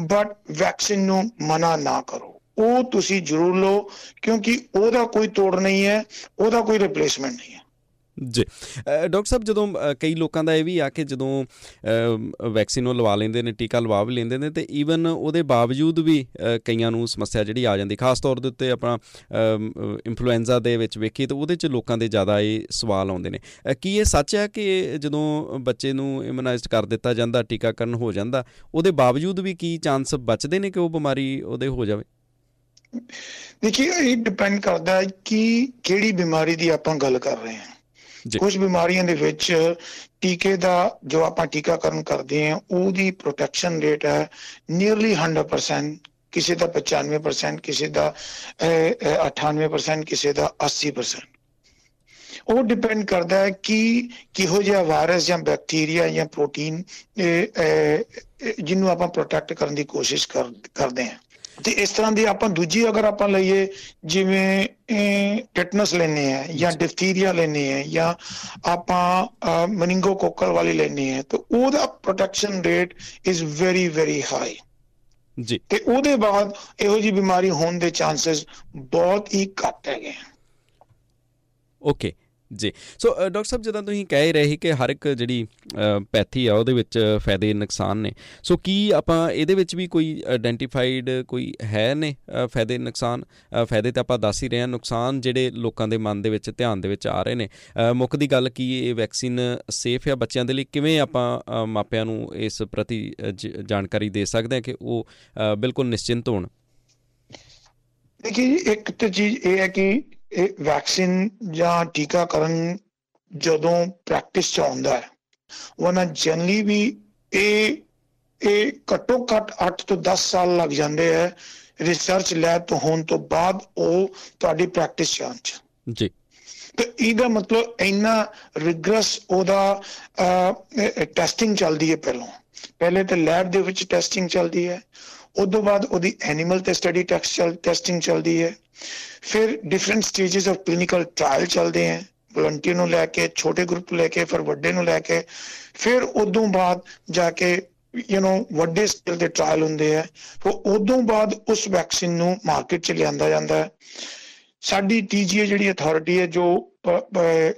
ਬਟ ਵੈਕਸੀਨ ਨੂੰ ਮਨਾ ਨਾ ਕਰੋ। ਉਹ ਤੁਸੀਂ ਜ਼ਰੂਰ ਲਓ, ਕਿਉਂਕਿ ਉਹਦਾ ਕੋਈ ਤੋੜ ਨਹੀਂ ਹੈ, ਉਹਦਾ ਕੋਈ ਰਿਪਲੇਸਮੈਂਟ ਨਹੀਂ ਹੈ। ਜੀ। ਡਾਕਟਰ ਸਾਹਿਬ, ਜਦੋਂ ਕਈ ਲੋਕਾਂ ਦਾ ਇਹ ਵੀ ਆ ਕਿ ਜਦੋਂ ਵੈਕਸੀਨ ਉਹ ਲਵਾ ਲੈਂਦੇ ਨੇ, ਟੀਕਾ ਲਵਾ ਵੀ ਲੈਂਦੇ ਨੇ, ਤੇ ਈਵਨ ਉਹਦੇ ਬਾਵਜੂਦ ਵੀ ਕਈਆਂ ਨੂੰ ਸਮੱਸਿਆ ਜਿਹੜੀ ਆ ਜਾਂਦੀ, ਖਾਸ ਤੌਰ ਦੇ ਉੱਤੇ ਆਪਣਾ ਇਨਫਲੂਐਂਜ਼ਾ ਦੇ ਵਿੱਚ ਵੇਖੀ ਤਾਂ ਉਹਦੇ 'ਚ ਲੋਕਾਂ ਦੇ ਜ਼ਿਆਦਾ ਇਹ ਸਵਾਲ ਆਉਂਦੇ ਨੇ। ਕੀ ਇਹ ਸੱਚ ਹੈ ਕਿ ਜਦੋਂ ਬੱਚੇ ਨੂੰ ਇਮਨਾਈਜ਼ਡ ਕਰ ਦਿੱਤਾ ਜਾਂਦਾ, ਟੀਕਾਕਰਨ ਹੋ ਜਾਂਦਾ, ਉਹਦੇ ਬਾਵਜੂਦ ਵੀ ਕੀ ਚਾਂਸ ਬਚਦੇ ਨੇ ਕਿ ਉਹ ਬਿਮਾਰੀ ਉਹਦੇ ਹੋ ਜਾਵੇ? ਦੇਖਿਏ ਇਹ ਡਿਪੈਂਡ ਕਰਦਾ ਹੈ ਕਿ ਕਿਹੜੀ ਬਿਮਾਰੀ ਦੀ ਆਪਾਂ ਗੱਲ ਕਰ ਰਹੇ ਹਾਂ। ਕੁਝ ਬਿਮਾਰੀਆਂ ਦੇ ਵਿੱਚ ਟੀਕੇ ਦਾ ਜੋ ਆਪਾਂ ਟੀਕਾਕਰਨ ਕਰਦੇ ਹਾਂ, ਉਹਦੀ ਪ੍ਰੋਟੈਕਸ਼ਨ ਰੇਟ ਹੈ ਨੀਅਰਲੀ 100% ਕਿਸੇ ਦਾ 95% ਕਿਸੇ ਦਾ 98% ਕਿਸੇ ਦਾ 80% ਉਹ ਡਿਪੈਂਡ ਕਰਦਾ ਹੈ ਕਿ ਕਿਹੋ ਜਿਹਾ ਵਾਇਰਸ ਜਾਂ ਬੈਕਟੀਰੀਆ ਜਾਂ ਪ੍ਰੋਟੀਨ ਜਿਹਨੂੰ ਆਪਾਂ ਪ੍ਰੋਟੈਕਟ ਕਰਨ ਦੀ ਕੋਸ਼ਿਸ਼ ਕਰਦੇ ਹਾਂ। ਤੇ ਇਸ ਤਰ੍ਹਾਂ ਦੀ ਆਪਾਂ ਦੂਜੀ ਅਗਰ ਆਪਾਂ ਲਈਏ ਜਿਵੇਂ ਟੈਟਨਸ ਲੈਨੇ ਆ ਜਾਂ ਡਿਫਥੀਰੀਆ ਲੈਨੇ ਆ ਜਾਂ ਆਪਾਂ ਮਨਿੰਗੋਕੋਕਲ ਵਾਲੀ ਲੈਨੇ ਆ ਤਾਂ ਉਹਦਾ protection rate is very very high ਜੀ। ਤੇ ਉਹਦੇ ਬਾਅਦ ਇਹੋ ਜੀ ਬਿਮਾਰੀ ਹੋਣ ਦੇ ਚਾਂਸਸ ਬਹੁਤ ਹੀ ਘੱਟ ਹੈਗੇ ਓਕੇ ਜੀ। ਸੋ ਡਾਕਟਰ ਸਾਹਿਬ, ਜਦੋਂ ਤੁਸੀਂ ਕਹਿ ਰਹੇ ਸੀ ਕਿ ਹਰ ਇੱਕ ਜਿਹੜੀ ਪੈਥੀ ਆ, ਉਹਦੇ ਵਿੱਚ ਫਾਇਦੇ ਨੁਕਸਾਨ ਨੇ। ਸੋ ਕੀ ਆਪਾਂ ਇਹਦੇ ਵਿੱਚ ਵੀ ਕੋਈ ਆਇਡੈਂਟੀਫਾਈਡ ਕੋਈ ਹੈ ਨੇ ਫਾਇਦੇ ਨੁਕਸਾਨ? ਫਾਇਦੇ ਤਾਂ ਆਪਾਂ ਦੱਸ ਹੀ ਰਹੇ ਹਾਂ, ਨੁਕਸਾਨ ਜਿਹੜੇ ਲੋਕਾਂ ਦੇ ਮਨ ਦੇ ਵਿੱਚ, ਧਿਆਨ ਦੇ ਵਿੱਚ ਆ ਰਹੇ ਨੇ। ਮੁੱਖ ਦੀ ਗੱਲ ਕੀ ਇਹ ਵੈਕਸੀਨ ਸੇਫ ਹੈ ਬੱਚਿਆਂ ਦੇ ਲਈ? ਕਿਵੇਂ ਆਪਾਂ ਮਾਪਿਆਂ ਨੂੰ ਇਸ ਪ੍ਰਤੀ ਜਾਣਕਾਰੀ ਦੇ ਸਕਦੇ ਹਾਂ ਕਿ ਉਹ ਬਿਲਕੁਲ ਨਿਸ਼ਚਿੰਤ ਹੋਣ? ਦੇਖੀ ਇੱਕ ਤੇ ਚੀਜ਼ ਇਹ ਹੈ ਕਿ ਇਹ ਵੈਕਸੀਨ ਜਾਂ ਟੀਕਾਕਰਨ ਜਦੋਂ ਪ੍ਰੈਕਟਿਸ ਚ ਆਉਂਦਾ ਹੈ ਉਹਨਾਂ ਜਨਰਲੀ ਵੀ ਇਹ ਇਹ ਘੱਟੋ ਘੱਟ 8 ਤੋਂ 10 ਸਾਲ ਲੱਗ ਜਾਂਦੇ ਹੈ ਰਿਸਰਚ ਲੈਬ ਤੋਂ ਹੋਣ ਤੋਂ ਬਾਅਦ ਉਹ ਤੁਹਾਡੀ ਪ੍ਰੈਕਟਿਸ ਚ ਆਉਣ ਚ। ਜੀ। ਤੇ ਇਹਦਾ ਮਤਲਬ ਇੰਨਾ ਰਿਗਰਸ ਉਹਦਾ ਟੈਸਟਿੰਗ ਚੱਲਦੀ ਹੈ ਪਹਿਲਾਂ। ਪਹਿਲੇ ਤੇ ਲੈਬ ਦੇ ਵਿੱਚ ਟੈਸਟਿੰਗ ਚੱਲਦੀ ਹੈ ਉਦੋਂ ਬਾਅਦ ਉਹਦੀ ਐਨੀਮਲ ਤੇ ਸਟੱਡੀ ਟੈਸਟਿੰਗ ਚੱਲਦੀ ਹੈ। ਫਿਰ different stages of clinical trial ਚੱਲਦੇ ਆ ਵਲੰਟੀਅਰ ਨੂੰ ਲੈ ਕੇ, ਛੋਟੇ ਗਰੁੱਪ ਲੈ ਕੇ, ਫਿਰ ਵੱਡੇ ਨੂੰ ਲੈ ਕੇ, ਫਿਰ ਉਦੋਂ ਬਾਅਦ ਜਾ ਕੇ ਯੂ نو ਵੱਡੇ ਸਕੇਲ ਦੇ ਟ੍ਰਾਇਲ ਹੁੰਦੇ ਆ ਫਿਰ ਉਦੋਂ ਬਾਅਦ ਉਸ ਵੈਕਸੀਨ ਨੂੰ ਮਾਰਕੀਟ 'ਚ ਲਿਆਂਦਾ ਜਾਂਦਾ ਹੈ। ਸਾਡੀ ਟੀਜੀਏ ਜਿਹੜੀ ਅਥਾਰਟੀ ਹੈ, ਜੋ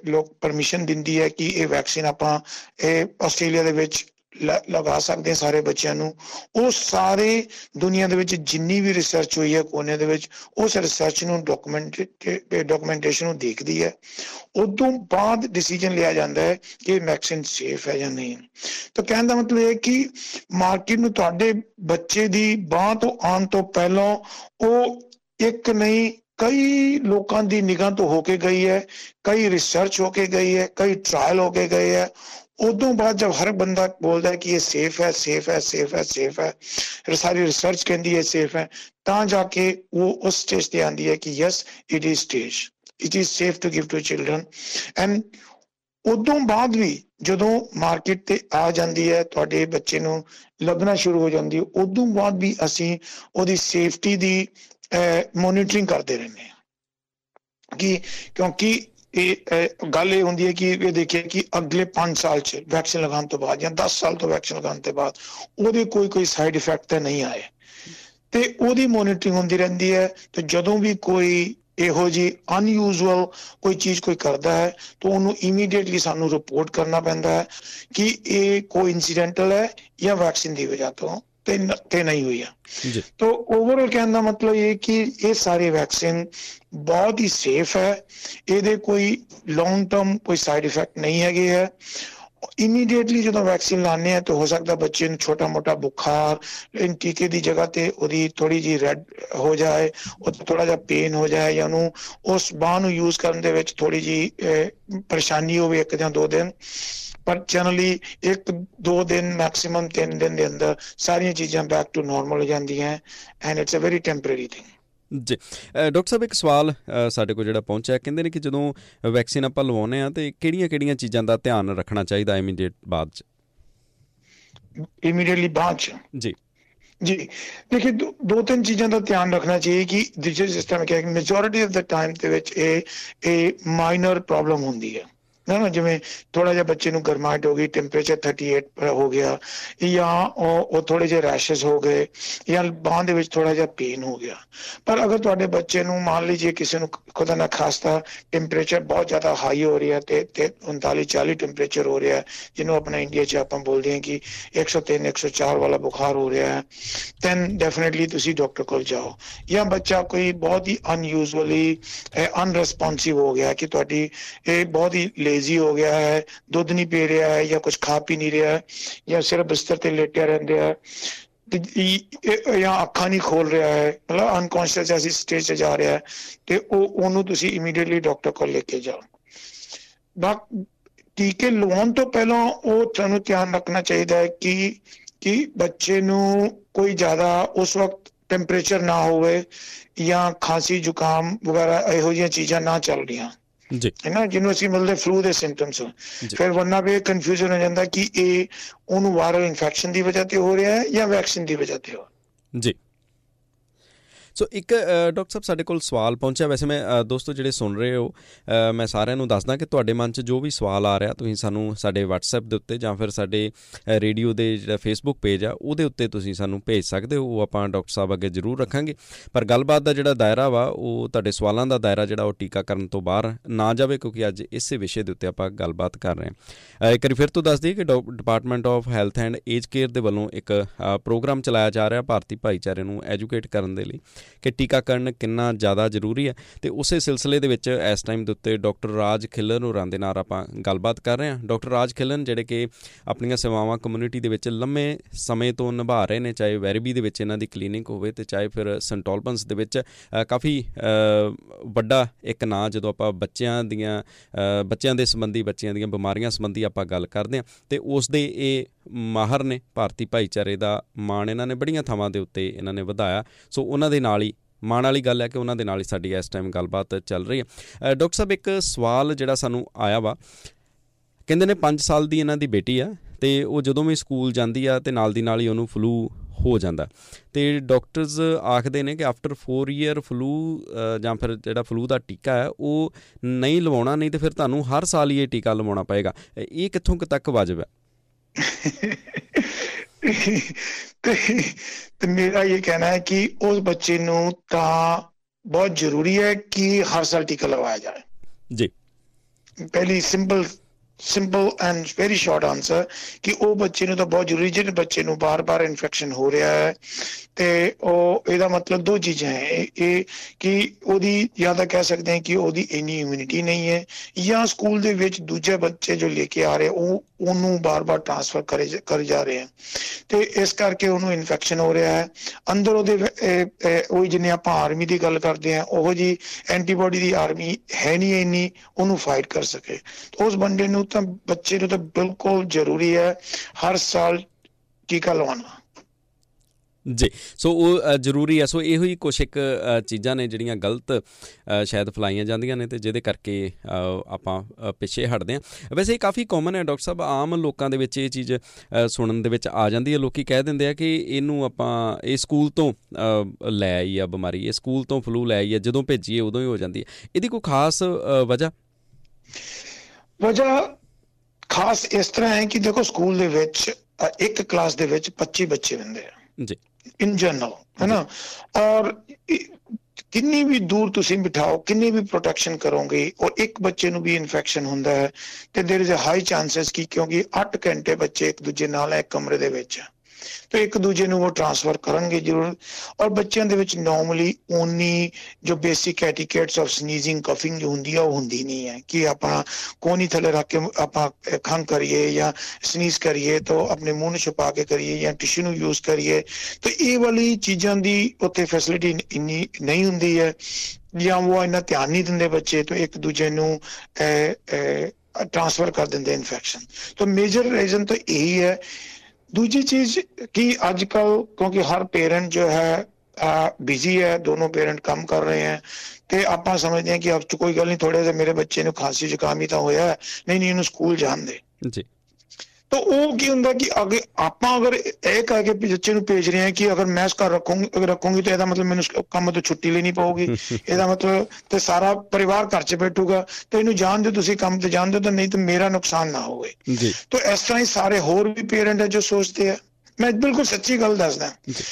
ਲੋਕ ਪਰਮਿਸ਼ਨ ਦਿੰਦੀ ਹੈ ਕਿ ਇਹ ਵੈਕਸੀਨ ਆਪਾਂ, ਇਹ ਆਸਟ੍ਰੇਲੀਆ ਦੇ ਵਿੱਚ ਲਗਾ ਸਕਦੇ ਹਾਂ ਸਾਰੇ ਬੱਚਿਆਂ ਨੂੰ। ਉਹ ਸਾਰੇ ਦੁਨੀਆ ਦੇ ਵਿੱਚ ਜਿੰਨੀ ਵੀ ਰਿਸਰਚ ਹੋਈ ਹੈ ਕੋਨੇ ਦੇ ਵਿੱਚ, ਉਸ ਰਿਸਰਚ ਨੂੰ ਡਾਕੂਮੈਂਟ ਡਾਕੂਮੈਂਟੇਸ਼ਨ ਨੂੰ ਦੇਖਦੀ ਹੈ। ਉਦੋਂ ਬਾਅਦ ਡਿਸੀਜਨ ਲਿਆ ਜਾਂਦਾ ਹੈ ਕਿ ਵੈਕਸੀਨ ਸੇਫ ਹੈ ਜਾਂ ਨਹੀਂ। ਤਾਂ ਕਹਿਣ ਦਾ ਮਤਲਬ ਇਹ ਕਿ ਮਾਰਕੀਟ ਨੂੰ ਤੁਹਾਡੇ ਬੱਚੇ ਦੀ ਬਾਹ ਤੋਂ ਆਉਣ ਤੋਂ ਪਹਿਲਾਂ ਉਹ ਇੱਕ ਨਹੀਂ, ਕਈ ਲੋਕਾਂ ਦੀ ਨਿਗਾਹ ਤੋਂ ਹੋ ਕੇ ਗਈ ਹੈ, ਕਈ ਰਿਸਰਚ ਹੋ ਕੇ ਗਈ ਹੈ, ਕਈ ਟ੍ਰਾਇਲ ਹੋ ਕੇ ਗਏ ਹੈ। ਉਦੋਂ ਬਾਅਦ ਜਦ ਹਰ ਬੰਦਾ ਬੋਲਦਾ ਹੈ ਕਿ ਇਹ ਸੇਫ ਹੈ ਸੇਫ ਹੈ ਸੇਫ ਹੈ ਸੇਫ ਹੈ, ਫਿਰ ਸਾਰੀ ਰਿਸਰਚ ਕਹਿੰਦੀ ਹੈ ਸੇਫ ਹੈ, ਤਾਂ ਜਾ ਕੇ ਉਹ ਉਸ ਸਟੇਜ ਤੇ ਆਂਦੀ ਹੈ ਕਿ yes it is stage it is safe to give to children and ਉਦੋਂ ਬਾਅਦ ਵੀ ਜਦੋਂ ਮਾਰਕੀਟ ਤੇ ਆ ਜਾਂਦੀ ਹੈ, ਤੁਹਾਡੇ ਬੱਚੇ ਨੂੰ ਲੱਭਣਾ ਸ਼ੁਰੂ ਹੋ ਜਾਂਦੀ ਹੈ, ਉਦੋਂ ਬਾਅਦ ਵੀ ਅਸੀਂ ਉਹਦੀ ਸੇਫਟੀ ਦੀ ਮੋਨੀਟਰਿੰਗ ਕਰਦੇ ਰਹਿੰਦੇ ਹਾਂ। ਕਿ ਕਿਉਂਕਿ ਇਹ ਗੱਲ ਇਹ ਹੁੰਦੀ ਹੈ ਕਿ ਇਹ ਦੇਖਿਆ ਕਿ ਅਗਲੇ 5 ਸਾਲ ਚ ਵੈਕਸੀਨ ਲਗਾਉਣ ਤੋਂ ਬਾਅਦ ਜਾਂ 10 ਸਾਲ ਤੋਂ ਵੈਕਸੀਨ ਲਗਾਉਣ ਤੋਂ ਬਾਅਦ ਉਹਦੇ ਕੋਈ ਕੋਈ ਸਾਈਡ ਇਫੈਕਟ ਤਾਂ ਨਹੀਂ ਆਏ। ਤੇ ਉਹਦੀ ਮੋਨੀਟਰਿੰਗ ਹੁੰਦੀ ਰਹਿੰਦੀ ਹੈ ਤੇ ਜਦੋਂ ਵੀ ਕੋਈ ਇਹੋ ਜੀ ਅਨਯੂਜੂਅਲ ਕੋਈ ਚੀਜ਼ ਕੋਈ ਕਰਦਾ ਹੈ ਤਾਂ ਉਹਨੂੰ ਇਮੀਡੀਏਟਲੀ ਸਾਨੂੰ ਰਿਪੋਰਟ ਕਰਨਾ ਪੈਂਦਾ ਹੈ ਕਿ ਇਹ ਕੋਈ ਇਨਸੀਡੈਂਟਲ ਹੈ ਜਾਂ ਵੈਕਸੀਨ ਦੀ ਵਜ੍ਹਾ ਤੋਂ। ਤੇ ਤੇ ਨਹੀਂ ਹੋਈ ਆ ਜੀ तो ओवरऑल कहने ਦਾ ਮਤਲਬ ਇਹ ਕਿ ਇਹ ਸਾਰੇ ਵੈਕਸੀਨ ਬਹੁਤ ਹੀ ਸੇਫ ਹੈ ਇਹਦੇ ਕੋਈ ਲੌਂਗ ਟਰਮ ਕੋਈ ਸਾਈਡ ਇਫੈਕਟ ਨਹੀਂ ਹੈਗੇ ਹੈ ਇਮੀਡੀਏਟਲੀ ਜਦੋਂ ਵੈਕਸੀਨ ਲਾਣੇ ਆ ਤਾਂ ਹੋ ਸਕਦਾ ਬੱਚੇ ਨੂੰ ਛੋਟਾ ਮੋਟਾ ਬੁਖਾਰ ਇਨ ਟੀਕੇ ਦੀ ਜਗ੍ਹਾ ਤੇ ਉਹਦੀ ਥੋੜੀ ਜੀ ਰੈਡ ਹੋ ਜਾਏ, ਉਹ ਥੋੜਾ ਜਿਹਾ ਪੇਨ ਹੋ ਜਾਏ ਜਾਂ ਉਹਨੂੰ ਉਸ ਬਾਹ ਨੂੰ ਯੂਜ਼ ਕਰਨ ਦੇ ਵਿੱਚ ਥੋੜੀ ਜੀ ਪਰੇਸ਼ਾਨੀ ਹੋਵੇ ਇੱਕ ਜਾਂ ਦੋ ਦਿਨ। ਪਰ ਜਨਰਲੀ ਇੱਕ ਦੋ ਦਿਨ ਮੈਕਸਿਮਮ ਤਿੰਨ ਦਿਨ ਦੇ ਅੰਦਰ ਸਾਰੀਆਂ ਚੀਜ਼ਾਂ ਬੈਕ ਟੂ ਨਾਰਮਲ ਹੋ ਜਾਂਦੀਆਂ and it's a very temporary thing ਜੀ। ਡਾਕਟਰ ਸਾਹਿਬ ਇੱਕ ਸਵਾਲ ਸਾਡੇ ਕੋਲ ਜਿਹੜਾ ਪਹੁੰਚਿਆ ਕਹਿੰਦੇ ਨੇ ਕਿ ਜਦੋਂ ਵੈਕਸੀਨ ਆਪਾਂ ਲਵਾਉਨੇ ਆ ਤੇ ਕਿਹੜੀਆਂ-ਕਿਹੜੀਆਂ ਚੀਜ਼ਾਂ ਦਾ ਧਿਆਨ ਰੱਖਣਾ ਚਾਹੀਦਾ ਇਮੀਡੀਏਟ ਬਾਅਦ ਚ? ਇਮੀਡੀਏਟਲੀ ਬਾਅਦ ਚ? ਜੀ। ਦੋ, ਦੋ ਤਿੰਨ ਚੀਜ਼ਾਂ ਦਾ ਧਿਆਨ ਰੱਖਣਾ ਚਾਹੀਏ ਕਿ ਡਿਜੀਟਲ ਸਿਸਟਮ ਕਿ ਮੈਜੋਰਿਟੀ ਆਫ ਦਾ ਟਾਈਮ ਦੇ ਵਿੱਚ ਇਹ ਇਹ ਮਾਈਨਰ ਪ੍ਰੋਬਲਮ ਹੁੰਦੀ ਹੈ। ਨਾ ਨਾ, ਜਿਵੇਂ ਥੋੜਾ ਜਿਹਾ ਬੱਚੇ ਨੂੰ ਗਰਮਾਹਟ ਹੋ ਗਈ ਟੈਂਪਰੇਚਰ 38 ਹੋ ਗਿਆ, ਜਾਂ ਉਹ ਥੋੜੇ ਜਿਹੇ ਰੈਸ਼ਸ ਹੋ ਗਏ, ਜਾਂ ਬਾਹਾਂ ਦੇ ਵਿੱਚ ਥੋੜਾ ਜਿਹਾ ਪੇਨ ਹੋ ਗਿਆ। ਪਰ ਅਗਰ ਤੁਹਾਡੇ ਬੱਚੇ ਨੂੰ, ਮੰਨ ਲਈਏ ਕਿਸੇ ਨੂੰ ਖੁਦਾ ਨਾ ਖਾਸਤਾ ਟੈਂਪਰੇਚਰ ਬਹੁਤ ਜ਼ਿਆਦਾ ਹਾਈ ਹੋ ਰਿਹਾ ਤੇ 39 40 ਟੈਂਪਰੇਚਰ ਹੋ ਰਿਹਾ, ਜਿਹਨੂੰ ਆਪਣਾ ਇੰਡੀਆ 'ਚ ਆਪਾਂ ਬੋਲਦੇ ਹਾਂ ਕਿ 103 104 ਵਾਲਾ ਬੁਖਾਰ ਹੋ ਰਿਹਾ ਹੈ ਦੈਨ ਡੈਫੀਨਿਟਲੀ ਤੁਸੀਂ ਡਾਕਟਰ ਕੋਲ ਜਾਓ। ਜਾਂ ਬੱਚਾ ਕੋਈ ਬਹੁਤ ਹੀ ਅਨਯੂਜ਼ੂਅਲੀ ਅਨਰੈਸਪੌਂਸਿਵ ਹੋ ਗਿਆ ਕਿ ਤੁਹਾਡੀ ਇਹ ਬਹੁਤ ਹੀ ਲੇਜ਼ੀ ਹੋ ਗਿਆ ਹੈ, ਦੁੱਧ ਨਹੀਂ ਪੀ ਰਿਹਾ ਹੈ ਜਾਂ ਕੁਝ ਖਾ ਪੀ ਨਹੀਂ ਰਿਹਾ ਜਾਂ ਸਿਰਫ ਬਿਸਤਰ ਤੇ ਲੇਟਿਆ ਰਹਿੰਦਾ ਹੈ ਜਾਂ ਅੱਖਾਂ ਨਹੀਂ ਖੋਲ ਰਿਹਾ ਹੈ, ਮਤਲਬ ਅਨਕੌਂਸ਼ੀਅਸ ਐਸੀ ਸਟੇਜ 'ਚ ਜਾ ਰਿਹਾ ਹੈ, ਤੇ ਉਹ, ਉਹਨੂੰ ਤੁਸੀਂ ਇਮੀਡੀਏਟਲੀ ਡਾਕਟਰ ਕੋਲ ਲੈ ਕੇ ਜਾਓ। ਬਾਕ ਟੀਕੇ ਲਵਾਉਣ ਤੋਂ ਪਹਿਲਾਂ ਉਹ ਤੁਹਾਨੂੰ ਧਿਆਨ ਰੱਖਣਾ ਚਾਹੀਦਾ ਹੈ ਕਿ ਕਿ ਬੱਚੇ ਨੂੰ ਕੋਈ ਜ਼ਿਆਦਾ ਉਸ ਵਕਤ ਟੈਂਪਰੇਚਰ ਨਾ ਹੋਵੇ ਜਾਂ ਖਾਂਸੀ, ਜ਼ੁਕਾਮ ਵਗੈਰਾ ਇਹੋ ਜਿਹੀਆਂ ਚੀਜ਼ਾਂ ਨਾ ਚੱਲ ਰਹੀਆਂ ਜੀ। ਹੈ ਨਾ ਜਿਹਨੂੰ ਅਸੀਂ ਮਿਲਦੇ ਫਲੂ ਦੇ ਸਿੰਪਟਮਸ ਫਿਰ ਵਰਨਾ ਵੀ ਕਨਫਿਊਜ਼ਨ ਹੋ ਜਾਂਦਾ ਕਿ ਇਹ ਉਹਨੂੰ ਵਾਇਰਲ ਇਨਫੈਕਸ਼ਨ ਦੀ ਵਜ੍ਹਾ ਤੇ ਹੋ ਰਿਹਾ ਹੈ ਜਾਂ ਵੈਕਸੀਨ ਦੀ ਵਜ੍ਹਾ ਤੇ ਹੋ। ਜੀ। ਸੋ ਇੱਕ ਡਾਕਟਰ ਸਾਹਿਬ, ਸਾਡੇ ਕੋਲ ਸਵਾਲ ਪਹੁੰਚਿਆ। ਵੈਸੇ ਮੈਂ ਦੋਸਤੋ, ਜਿਹੜੇ ਸੁਣ ਰਹੇ ਹੋ ਮੈਂ ਸਾਰਿਆਂ ਨੂੰ ਦੱਸਦਾ ਕਿ ਤੁਹਾਡੇ ਮਨ 'ਚ ਜੋ ਵੀ ਸਵਾਲ ਆ ਰਿਹਾ, ਤੁਸੀਂ ਸਾਨੂੰ ਸਾਡੇ WhatsApp ਦੇ ਉੱਤੇ ਜਾਂ ਫਿਰ ਸਾਡੇ ਰੇਡੀਓ ਦੇ ਜਿਹੜਾ Facebook ਪੇਜ ਆ, ਉਹਦੇ ਉੱਤੇ ਤੁਸੀਂ ਸਾਨੂੰ ਭੇਜ ਸਕਦੇ ਹੋ। ਉਹ ਆਪਾਂ ਡਾਕਟਰ ਸਾਹਿਬ ਅੱਗੇ ਜ਼ਰੂਰ ਰੱਖਾਂਗੇ। ਪਰ ਗੱਲਬਾਤ ਦਾ ਜਿਹੜਾ ਦਾਇਰਾ ਵਾ, ਉਹ ਤੁਹਾਡੇ ਸਵਾਲਾਂ ਦਾ ਦਾਇਰਾ ਜਿਹੜਾ, ਉਹ ਟੀਕਾਕਰਨ ਤੋਂ ਬਾਹਰ ਨਾ ਜਾਵੇ, ਕਿਉਂਕਿ ਅੱਜ ਇਸੇ ਵਿਸ਼ੇ ਦੇ ਉੱਤੇ ਆਪਾਂ ਗੱਲਬਾਤ ਕਰ ਰਹੇ ਹਾਂ। ਇੱਕ ਵਾਰੀ ਫਿਰ ਤੋਂ ਦੱਸ ਦਈਏ ਕਿ department of health and aged care ਦੇ ਵੱਲੋਂ ਇੱਕ ਪ੍ਰੋਗਰਾਮ ਚਲਾਇਆ ਜਾ ਰਿਹਾ, ਭਾਰਤੀ ਭਾਈਚਾਰੇ ਨੂੰ ਐਜੂਕੇਟ ਕਰਨ ਦੇ ਲਈ। ਕਿ ਟੀਕਾਕਰਨ ਕਿੰਨਾ ਜ਼ਿਆਦਾ ਜ਼ਰੂਰੀ ਹੈ। ਤੇ ਉਸੇ ਸਿਲਸਿਲੇ ਦੇ ਵਿੱਚ ਇਸ ਟਾਈਮ ਦੇ ਉੱਤੇ ਡਾਕਟਰ ਰਾਜ ਖਿੱਲਰ ਹੋਰਾਂ ਦੇ ਨਾਲ ਆਪਾਂ ਗੱਲਬਾਤ ਕਰ ਰਹੇ ਹਾਂ। ਡਾਕਟਰ ਰਾਜ ਖਿੱਲਰ, ਜਿਹੜੇ ਕਿ ਆਪਣੀਆਂ ਸੇਵਾਵਾਂ ਕਮਿਊਨਿਟੀ ਦੇ ਵਿੱਚ ਲੰਮੇ ਸਮੇਂ ਤੋਂ ਨਿਭਾ ਰਹੇ ਨੇ, ਚਾਹੇ ਵੈਰਬੀ ਦੇ ਵਿੱਚ ਇਹਨਾਂ ਦੀ ਕਲੀਨਿਕ ਹੋਵੇ ਤੇ ਚਾਹੇ ਫਿਰ ਸੰਟੋਲਪਨਸ ਦੇ ਵਿੱਚ ਕਾਫੀ ਵੱਡਾ ਇੱਕ ਨਾਂ ਜਦੋਂ ਆਪਾਂ ਬੱਚਿਆਂ ਦੀਆਂ ਬੱਚਿਆਂ ਦੇ ਸੰਬੰਧੀ, ਬੱਚਿਆਂ ਦੀਆਂ ਬਿਮਾਰੀਆਂ ਸੰਬੰਧੀ ਆਪਾਂ ਗੱਲ ਕਰਦੇ ਹਾਂ। ਤੇ ਉਸ ਦੇ ਇਹ ਮਾਹਰ ਨੇ, ਭਾਰਤੀ ਭਾਈਚਾਰੇ ਦਾ ਮਾਣ ਇਹਨਾਂ ਨੇ ਬੜੀਆਂ ਥਾਵਾਂ ਦੇ ਉੱਤੇ ਇਹਨਾਂ ਨੇ ਵਧਾਇਆ। ਸੋ ਉਹਨਾਂ ਦੇ ਨਾਲ ਹੀ ਮਾਣ ਵਾਲੀ ਗੱਲ ਹੈ ਕਿ ਉਹਨਾਂ ਦੇ ਨਾਲ ਹੀ ਸਾਡੀ ਇਸ ਟਾਈਮ ਗੱਲਬਾਤ ਚੱਲ ਰਹੀ ਹੈ। ਡਾਕਟਰ ਸਾਹਿਬ, ਇੱਕ ਸਵਾਲ ਜਿਹੜਾ ਸਾਨੂੰ ਆਇਆ ਵਾ, ਕਹਿੰਦੇ ਨੇ 5 ਸਾਲ ਦੀ ਇਹਨਾਂ ਦੀ ਬੇਟੀ ਆ ਤੇ ਉਹ ਜਦੋਂ ਵੀ ਸਕੂਲ ਜਾਂਦੀ ਆ ਤੇ ਨਾਲ ਦੀ ਨਾਲ ਹੀ ਉਹਨੂੰ ਫਲੂ ਹੋ ਜਾਂਦਾ। ਤੇ ਡਾਕਟਰਸ ਆਖਦੇ ਨੇ ਕਿ ਆਫਟਰ 4 ਇਅਰ ਫਲੂ ਜਾਂ ਫਿਰ ਜਿਹੜਾ ਫਲੂ ਦਾ ਟੀਕਾ ਹੈ, ਉਹ ਨਹੀਂ ਲਵਾਉਣਾ, ਨਹੀਂ ਤੇ ਫਿਰ ਤੁਹਾਨੂੰ ਹਰ ਸਾਲ ਹੀ ਇਹ ਟੀਕਾ ਲਵਾਉਣਾ ਪਏਗਾ। ਇਹ ਕਿੱਥੋਂ ਤੱਕ ਵਾਜਬ ਹੈ? ਤੇ ਮੇਰਾ ਇਹ ਕਹਿਣਾ ਹੈ ਕਿ ਉਸ ਬੱਚੇ ਨੂੰ ਤਾਂ ਬਹੁਤ ਜ਼ਰੂਰੀ ਹੈ ਕਿ ਹਰ ਸਾਲ ਟੀਕਾ ਲਗਵਾਇਆ ਜਾਏ ਜੀ। ਪਹਿਲੀ simple simple and very short answer ਕਿ ਉਹ ਬੱਚੇ ਨੂੰ ਤਾਂ ਬਹੁਤ ਜ਼ਰੂਰੀ ਜਿਹੜੇ ਬੱਚੇ ਨੂੰ ਬਾਰ-ਬਾਰ ਇਨਫੈਕਸ਼ਨ ਹੋ ਰਿਹਾ ਹੈ ਤੇ ਉਹ, ਇਹਦਾ ਮਤਲਬ ਦੋ ਚੀਜ਼ਾਂ ਹੈ। ਇਹ ਕਿ ਉਹਦੀ ਜਾਂ ਤਾਂ ਕਹਿ ਸਕਦੇ ਹਾਂ ਕਿ ਉਹਦੀ ਇਨੀ ਇਮਿਊਨਿਟੀ ਨਹੀਂ ਹੈ ਜਾਂ ਸਕੂਲ ਦੇ ਵਿੱਚ ਦੂਜੇ ਬੱਚੇ ਜੋ ਲੈ ਕੇ ਆ ਰਹੇ ਉਹ, ਉਹਨੂੰ ਬਾਰ-ਬਾਰ ਟ੍ਰਾਂਸਫਰ ਕਰੇ ਕਰ ਜਾ ਰਹੇ ਹਨ ਤੇ ਇਸ ਕਰਕੇ ਉਹਨੂੰ ਇਨਫੈਕਸ਼ਨ ਹੋ ਰਿਹਾ ਹੈ। ਅੰਦਰ ਉਹਦੇ ਉਹ ਜਿਹਨੇ ਆਪਾਂ ਆਰਮੀ ਦੀ ਗੱਲ ਕਰਦੇ ਆ ਉਹ ਜੀ ਐਂਟੀਬਾਡੀ ਦੀ ਆਰਮੀ ਹੈ ਨਹੀਂ ਇੰਨੀ, ਉਹਨੂੰ ਫਾਈਟ ਕਰ ਸਕੇ। ਉਸ ਬੰਦੇ ਨੂੰ ਤਾਂ ਬੱਚੇ ਨੂੰ ਤਾਂ ਬਿਲਕੁਲ ਜ਼ਰੂਰੀ ਹੈ ਹਰ ਸਾਲ ਟੀਕਾ ਲਵਾਉਣਾ। ਜੀ, ਸੋ ਉਹ ਜ਼ਰੂਰੀ ਹੈ। ਸੋ ਇਹੋ ਹੀ ਕੁਝ ਇੱਕ ਚੀਜ਼ਾਂ ਨੇ ਜਿਹੜੀਆਂ ਗਲਤ ਸ਼ਾਇਦ ਫਲਾਈਆਂ ਜਾਂਦੀਆਂ ਨੇ ਤੇ ਜਿਹਦੇ ਕਰਕੇ ਆਪਾਂ ਪਿੱਛੇ ਹਟਦੇ ਆ ਵੈਸੇ ਇਹ ਕਾਫੀ ਕਾਮਨ ਹੈ ਡਾਕਟਰ ਸਾਹਿਬ। ਆਮ ਲੋਕਾਂ ਦੇ ਵਿੱਚ ਇਹ ਚੀਜ਼ ਸੁਣਨ ਦੇ ਵਿੱਚ ਆ ਜਾਂਦੀ ਹੈ। ਲੋਕੀ ਕਹਿ ਦਿੰਦੇ ਆ ਕਿ ਇਹਨੂੰ ਆਪਾਂ, ਇਹ ਸਕੂਲ ਤੋਂ ਲੈ ਆਈ ਆ ਬਿਮਾਰੀ। ਇਹ ਸਕੂਲ ਤੋਂ ਫਲੂ ਲੈ ਆਈ ਆ। ਜਦੋਂ ਭੇਜੀਏ ਉਦੋਂ ਹੀ ਹੋ ਜਾਂਦੀ ਹੈ। ਇਹਦੀ ਕੋਈ ਖਾਸ ਵਜ੍ਹਾ? ਵਜ੍ਹਾ ਖਾਸ ਇਸ ਤਰ੍ਹਾਂ ਹੈ ਕਿ ਦੇਖੋ ਸਕੂਲ ਦੇ ਵਿੱਚ ਇੱਕ ਕਲਾਸ ਦੇ ਵਿੱਚ 25 ਬੱਚੇ ਹੁੰਦੇ ਆ ਜੀ ਇਨ ਜਨਰਲ ਹੈ ਨਾ ਔਰ ਕਿੰਨੀ ਵੀ ਦੂਰ ਤੁਸੀਂ ਬਿਠਾਓ ਕਿੰਨੀ ਵੀ ਪ੍ਰੋਟੈਕਸ਼ਨ ਕਰੋਗੇ ਔਰ ਇੱਕ ਬੱਚੇ ਨੂੰ ਵੀ ਇਨਫੈਕਸ਼ਨ ਹੁੰਦਾ ਹੈ ਤੇ there is a high chances ਕਿ ਕਿਉਂਕਿ 8 ਘੰਟੇ ਬੱਚੇ ਇੱਕ ਦੂਜੇ ਨਾਲ ਇੱਕ ਕਮਰੇ ਦੇ ਵਿੱਚ ਤੇ ਇੱਕ ਦੂਜੇ ਨੂੰ ਉਹ ਟ੍ਰਾਂਸਫਰ ਕਰਨਗੇ ਜ਼ਰੂਰ। ਔਰ ਬੱਚਿਆਂ ਦੇ ਵਿੱਚ ਨਾਰਮਲੀ ਓਨੀ ਜੋ basic etiquettes of sneezing coughing ਜੋ ਹੁੰਦੀ ਆ, ਉਹ ਹੁੰਦੀ ਨਹੀਂ ਹੈ ਕਿ ਆਪਾਂ ਕੋਨੀ ਥੱਲੇ ਰੱਖ ਕੇ ਆਪਾਂ ਖੰਗ ਕਰੀਏ ਜਾਂ ਸਨੀਜ਼ ਕਰੀਏ ਤਾਂ ਆਪਣੇ ਮੂੰਹ ਨੂੰ ਛੁਪਾ ਕੇ ਕਰੀਏ ਜਾਂ ਟਿਸ਼ੂ ਨੂੰ ਯੂਜ਼ ਕਰੀਏ। ਤੇ ਇਹ ਵਾਲੀ ਚੀਜ਼ਾਂ ਦੀ ਉੱਥੇ ਫੈਸਿਲਿਟੀ ਇੰਨੀ ਨਹੀਂ ਹੁੰਦੀ ਹੈ। ਜਾਂ ਉਹ ਇਹਨਾਂ ਧਿਆਨ ਨਹੀਂ ਦਿੰਦੇ ਬੱਚੇ ਤਾਂ ਇੱਕ ਦੂਜੇ ਨੂੰ ਟ੍ਰਾਂਸਫਰ ਕਰ ਦਿੰਦੇ ਇਨਫੈਕਸ਼ਨ ਤਾਂ ਮੇਜਰ ਰੀਜ਼ਨ ਤਾਂ ਇਹੀ ਹੈ ਦੂਜੀ ਚੀਜ਼ ਕਿ ਅੱਜ ਕੱਲ ਕਿਉਂਕਿ ਹਰ ਪੇਰੈਂਟ ਜੋ ਹੈ ਬਿਜ਼ੀ ਹੈ, ਦੋਨੋਂ ਪੇਰੈਂਟ ਕੰਮ ਕਰ ਰਹੇ ਹੈ, ਤੇ ਆਪਾਂ ਸਮਝਦੇ ਹਾਂ ਕਿ ਅਬ ਕੋਈ ਗੱਲ ਨਹੀਂ ਥੋੜੇ ਜਿਹਾ ਮੇਰੇ ਬੱਚੇ ਨੂੰ ਖਾਂਸੀ ਜ਼ੁਕਾਮ ਹੀ ਤਾਂ ਹੋਇਆ ਨਹੀਂ ਨਹੀਂ, ਇਹਨੂੰ ਸਕੂਲ ਜਾਣ ਦੇ। ਜੀ। ਤਾਂ ਉਹ ਕੀ ਹੁੰਦਾ ਕਿ ਅਗੇ ਆਪਾਂ ਅਗਰ ਇਹ ਕਹਿ ਕੇ ਬੱਚੇ ਨੂੰ ਭੇਜ ਰਹੇ ਹਾਂ ਕਿ ਅਗਰ ਮੈਂ ਇਸ ਘਰ ਰੱਖੂੰਗੀ ਅਗਰ ਰੱਖੂੰਗੀ ਤਾਂ ਇਹਦਾ ਮਤਲਬ ਮੈਨੂੰ ਕੰਮ ਤੋਂ ਛੁੱਟੀ ਲੈਣੀ ਪਊਗੀ। ਇਹਦਾ ਮਤਲਬ ਤੇ ਸਾਰਾ ਪਰਿਵਾਰ ਘਰ 'ਚ ਬੈਠੂਗਾ। ਤੇ ਇਹਨੂੰ ਜਾਣ ਦਿਓ ਤੁਸੀਂ ਕੰਮ ਤੇ ਜਾਣ ਦਿਓ ਤਾਂ ਨਹੀਂ ਤਾਂ ਮੇਰਾ ਨੁਕਸਾਨ ਨਾ ਹੋਵੇ। ਜੀ। ਤਾਂ ਇਸ ਤਰ੍ਹਾਂ ਹੀ ਸਾਰੇ ਹੋਰ ਵੀ ਪੇਰੈਂਟ ਹੈ ਜੋ ਸੋਚਦੇ ਆ। ਮੈਂ ਬਿਲਕੁਲ ਸੱਚੀ ਗੱਲ ਦੱਸਦਾ।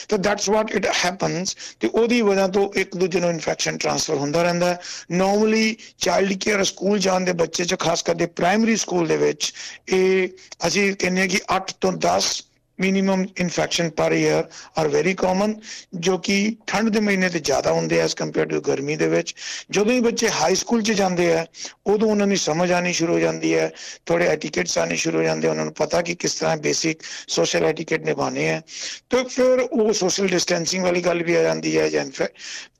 ਤਾਂ ਦੈਟਸ ਵਾਟ ਇਟ ਹੈਪਨਸ ਤੇ ਉਹਦੀ ਵਜ੍ਹਾ ਤੋਂ ਇੱਕ ਦੂਜੇ ਨੂੰ ਇਨਫੈਕਸ਼ਨ ਟ੍ਰਾਂਸਫਰ ਹੁੰਦਾ ਰਹਿੰਦਾ ਹੈ। ਨਾਰਮਲੀ ਚਾਈਲਡ ਕੇਅਰ ਸਕੂਲ ਜਾਣ ਦੇ ਬੱਚੇ ਚ ਖਾਸ ਕਰਕੇ ਪ੍ਰਾਇਮਰੀ ਸਕੂਲ ਦੇ ਵਿੱਚ ਇਹ ਅਸੀਂ ਕਹਿੰਦੇ ਕਿ 8 ਤੋਂ 10 minimum infection per year are very common ਜੋ ਕਿ ਠੰਡ ਦੇ ਮਹੀਨੇ ਤੇ ਜ਼ਿਆਦਾ ਹੁੰਦੇ ਐ ਐਸ ਕੰਪੇਅਰ ਟੂ ਗਰਮੀ ਦੇ ਵਿੱਚ। ਜਦੋਂ ਹੀ ਬੱਚੇ ਹਾਈ ਸਕੂਲ 'ਚ ਜਾਂਦੇ ਆ, ਉਦੋਂ ਉਹਨਾਂ ਨੂੰ ਸਮਝ ਆਣੀ ਸ਼ੁਰੂ ਹੋ ਜਾਂਦੀ ਹੈ ਥੋੜੇ ਐਟੀਕੇਟਸ ਆਣੇ ਸ਼ੁਰੂ ਹੋ ਜਾਂਦੇ ਉਹਨਾਂ ਨੂੰ ਪਤਾ ਕਿ ਕਿਸ ਤਰ੍ਹਾਂ ਬੇਸਿਕ ਸੋਸ਼ਲ ਐਟੀਕੇਟ ਨਿਭਾਣੇ ਆ। ਤੇ ਫਿਰ ਉਹ ਸੋਸ਼ਲ ਡਿਸਟੈਂਸਿੰਗ ਵਾਲੀ ਗੱਲ ਵੀ ਆ ਜਾਂਦੀ ਹੈ ਜਾਂ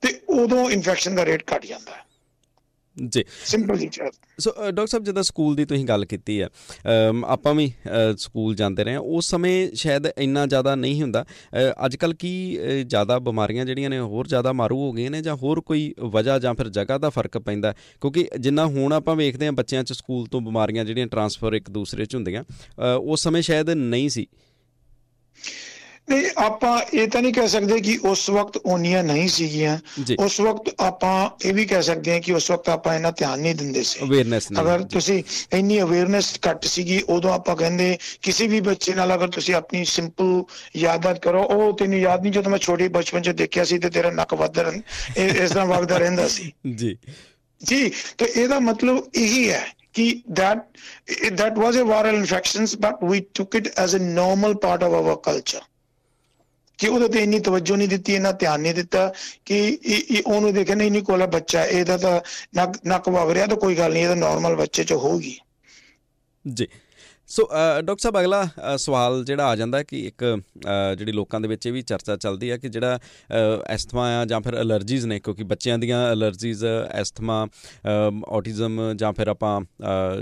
ਤੇ ਉਦੋਂ ਇਨਫੈਕਸ਼ਨ ਦਾ ਰੇਟ ਘਟ ਜਾਂਦਾ। ਹੈ ਜੀ। ਸਿੰਪਲ ਜੀ ਸੋ ਡਾਕਟਰ ਸਾਹਿਬ ਜਦੋਂ ਸਕੂਲ ਦੀ ਤੁਸੀਂ ਗੱਲ ਕੀਤੀ ਹੈ ਆਪਾਂ ਵੀ ਸਕੂਲ ਜਾਂਦੇ ਰਹੇ ਉਸ ਸਮੇਂ ਸ਼ਾਇਦ ਇੰਨਾ ਜ਼ਿਆਦਾ ਨਹੀਂ ਹੁੰਦਾ। ਅੱਜ ਕੱਲ ਕੀ ਜ਼ਿਆਦਾ ਬਿਮਾਰੀਆਂ ਜਿਹੜੀਆਂ ਨੇ ਹੋਰ ਜ਼ਿਆਦਾ ਮਾਰੂ ਹੋ ਗਈਆਂ ਨੇ ਜਾਂ ਹੋਰ ਕੋਈ ਵਜ੍ਹਾ ਜਾਂ ਫਿਰ ਜਗ੍ਹਾ ਦਾ ਫ਼ਰਕ ਪੈਂਦਾ? ਕਿਉਂਕਿ ਜਿੰਨਾ ਹੁਣ ਆਪਾਂ ਵੇਖਦੇ ਹਾਂ ਬੱਚਿਆਂ 'ਚ ਸਕੂਲ ਤੋਂ ਬਿਮਾਰੀਆਂ ਜਿਹੜੀਆਂ ਟਰਾਂਸਫਰ ਇੱਕ ਦੂਸਰੇ 'ਚ ਹੁੰਦੀਆਂ ਉਸ ਸਮੇਂ ਸ਼ਾਇਦ ਨਹੀਂ ਸੀ। ਨਹੀਂ ਆਪਾਂ ਇਹ ਤਾਂ ਨਹੀਂ ਕਹਿ ਸਕਦੇ ਕਿ ਉਸ ਵਕਤ ਓਨੀਆਂ ਨਹੀਂ ਸੀਗੀਆਂ। ਉਸ ਵਕਤ ਆਪਾਂ ਇਹ ਵੀ ਕਹਿ ਸਕਦੇ ਹਾਂ ਕਿ ਉਸ ਵਕਤ ਆਪਾਂ ਇਹਨਾਂ ਧਿਆਨ ਨਹੀਂ ਦਿੰਦੇ ਸੀ। ਅਵੇਅਰਨੈਸ ਨਹੀਂ ਅਗਰ ਤੁਸੀਂ ਇੰਨੀ ਅਵੇਅਰਨੈਸ ਘੱਟ ਸੀਗੀ ਉਦੋਂ ਆਪਾਂ ਕਹਿੰਦੇ ਕਿਸੇ ਵੀ ਬੱਚੇ ਨਾਲ ਅਗਰ ਤੁਸੀਂ ਆਪਣੀ ਸਿੰਪਲ ਯਾਦਾਂ ਕਰੋ ਉਹ ਤੈਨੂੰ ਯਾਦ ਨਹੀਂ ਜਦੋਂ ਮੈਂ ਛੋਟੀ ਬਚਪਨ 'ਚ ਦੇਖਿਆ ਸੀ ਤੇ ਤੇਰਾ ਨੱਕ ਵੱਧਦਾ ਇਸ ਤਰ੍ਹਾਂ ਵਗਦਾ ਰਹਿੰਦਾ ਸੀ। ਜੀ। ਜੀ ਤੇ ਇਹਦਾ ਮਤਲਬ ਇਹੀ ਹੈ ਕਿ that that was a viral infections but we took it as a normal part of our culture ਕਿ ਉਹਦੇ ਤੇ ਇੰਨੀ ਤਵੱਜੋ ਨਹੀਂ ਦਿੱਤੀ ਇਹਨਾਂ ਧਿਆਨ ਨਹੀਂ ਦਿੱਤਾ ਕਿ ਇਹ ਉਹਨੂੰ ਦੇਖਿਆ, ਨਹੀਂ ਨਹੀਂ, ਕੋਲਾ ਬੱਚਾ ਇਹਦਾ ਤਾਂ ਨੱਕ ਨੱਕ ਵਗ ਰਿਹਾ ਤਾਂ ਕੋਈ ਗੱਲ ਨਹੀਂ, ਇਹ ਤਾਂ ਨਾਰਮਲ ਬੱਚੇ ਚ ਹੋਊਗੀ। ਜੀ। ਸੋ ਡਾਕਟਰ uh, ਸਾਹਿਬ, ਅਗਲਾ ਸਵਾਲ ਜਿਹੜਾ ਆ ਜਾਂਦਾ ਹੈ ਕਿ ਇੱਕ ਜਿਹੜੀ ਲੋਕਾਂ ਦੇ ਵਿੱਚ ਇਹ ਵੀ ਚਰਚਾ ਚੱਲਦੀ ਹੈ ਕਿ ਜਿਹੜਾ ਐਸਥਮਾ ਆ ਜਾਂ ਫਿਰ ਅਲਰਜੀਜ਼ ਨੇ, ਕਿਉਂਕਿ ਬੱਚਿਆਂ ਦੀਆਂ ਅਲਰਜੀਜ਼, ਐਸਥਮਾ ਆਟਿਜ਼ਮ ਜਾਂ ਫਿਰ ਆਪਾਂ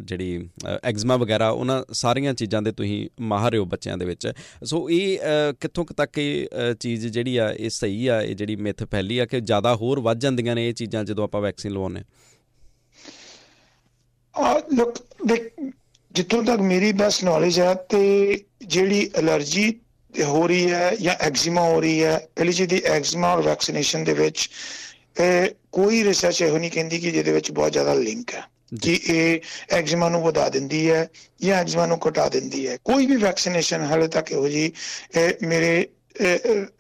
ਜਿਹੜੀ ਐਗਜ਼ਮਾ ਵਗੈਰਾ, ਉਹਨਾਂ ਸਾਰੀਆਂ ਚੀਜ਼ਾਂ ਦੇ ਤੁਸੀਂ ਮਾਹਰ ਹੋ ਬੱਚਿਆਂ ਦੇ ਵਿੱਚ। ਸੋ ਇਹ ਕਿੱਥੋਂ ਤੱਕ ਇਹ ਚੀਜ਼ ਜਿਹੜੀ ਆ, ਇਹ ਸਹੀ ਆ, ਇਹ ਜਿਹੜੀ ਮਿਥ ਫੈਲੀ ਆ ਕਿ ਜ਼ਿਆਦਾ ਹੋਰ ਵੱਧ ਜਾਂਦੀਆਂ ਨੇ ਇਹ ਚੀਜ਼ਾਂ ਜਦੋਂ ਆਪਾਂ ਵੈਕਸੀਨ ਲਵਾਉਂਦੇ ਆ ਲੁੱਕ ਜਿੱਥੋਂ ਤੱਕ ਮੇਰੀ ਬਸ ਨੌਲੇਜ ਹੈ ਤੇ ਜਿਹੜੀ ਅਲਰਜੀ ਹੋ ਰਹੀ ਹੈ ਜਾਂ ਐਗਜ਼ੀਮਾ ਹੋ ਰਹੀ ਹੈ ਚੀਜ਼ ਦੀ ਐਗਜ਼ੀਮਾ ਔਰ ਵੈਕਸੀਨੇਸ਼ਨ ਦੇ ਵਿੱਚ ਕੋਈ ਰਿਸਰਚ ਇਹੋ ਨਹੀਂ ਕਹਿੰਦੀ ਕਿ ਜਿਹਦੇ ਵਿੱਚ ਬਹੁਤ ਜ਼ਿਆਦਾ ਲਿੰਕ ਹੈ ਕਿ ਇਹ ਐਗਜ਼ੀਮਾ ਨੂੰ ਵਧਾ ਦਿੰਦੀ ਹੈ ਜਾਂ ਐਗਜ਼ੀਮਾ ਨੂੰ ਘਟਾ ਦਿੰਦੀ ਹੈ। ਕੋਈ ਵੀ ਵੈਕਸੀਨੇਸ਼ਨ ਹਾਲੇ ਤੱਕ ਇਹੋ ਜੀ ਮੇਰੇ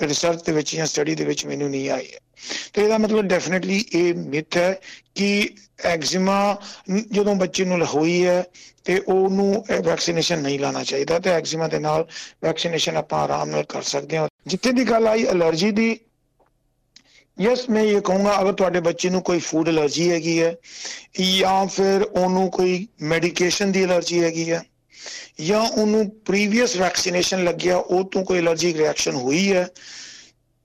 ਰਿਸਰਚ ਦੇ ਵਿੱਚ ਜਾਂ ਸਟੱਡੀ ਦੇ ਵਿੱਚ ਮੈਨੂੰ ਨਹੀਂ ਆਈ ਹੈ। ਤੇ ਇਹਦਾ ਮਤਲਬ ਡੈਫੀਨਿਟਲੀ ਇਹ ਮਿਥ ਹੈ ਕਿ ਐਗਜ਼ੀਮਾ ਜਦੋਂ ਬੱਚੇ ਨੂੰ ਹੋਈ ਹੈ ਤੇ ਉਹਨੂੰ ਵੈਕਸੀਨੇਸ਼ਨ ਨਹੀਂ ਲਾਣਾ ਚਾਹੀਦਾ ਤੇ ਐਗਜ਼ੀਮਾ ਦੇ ਨਾਲ ਵੈਕਸੀਨੇਸ਼ਨ ਆਪਾਂ ਆਰਾਮ ਨਾਲ ਕਰ ਸਕਦੇ ਹਾਂ। ਜਿੱਥੇ ਦੀ ਗੱਲ ਆਈ ਅਲਰਜੀ ਦੀ ਯਸ ਮੈਂ ਇਹ ਕਹੂੰਗਾ ਅਗਰ ਤੁਹਾਡੇ ਬੱਚੇ ਨੂੰ ਕੋਈ ਫੂਡ ਅਲਰਜੀ ਹੈਗੀ ਹੈ ਜਾਂ ਫਿਰ ਉਹਨੂੰ ਕੋਈ ਮੈਡੀਕੇਸ਼ਨ ਦੀ ਅਲਰਜੀ ਹੈਗੀ ਹੈ ਜਾਂ ਉਹਨੂੰ ਪ੍ਰੀਵੀਅਸ ਵੈਕਸੀਨੇਸ਼ਨ ਲੱਗਿਆ, ਉਹ ਤੋਂ ਕੋਈ ਅਲਰਜੀ ਰਿਐਕਸ਼ਨ ਹੋਈ ਹੈ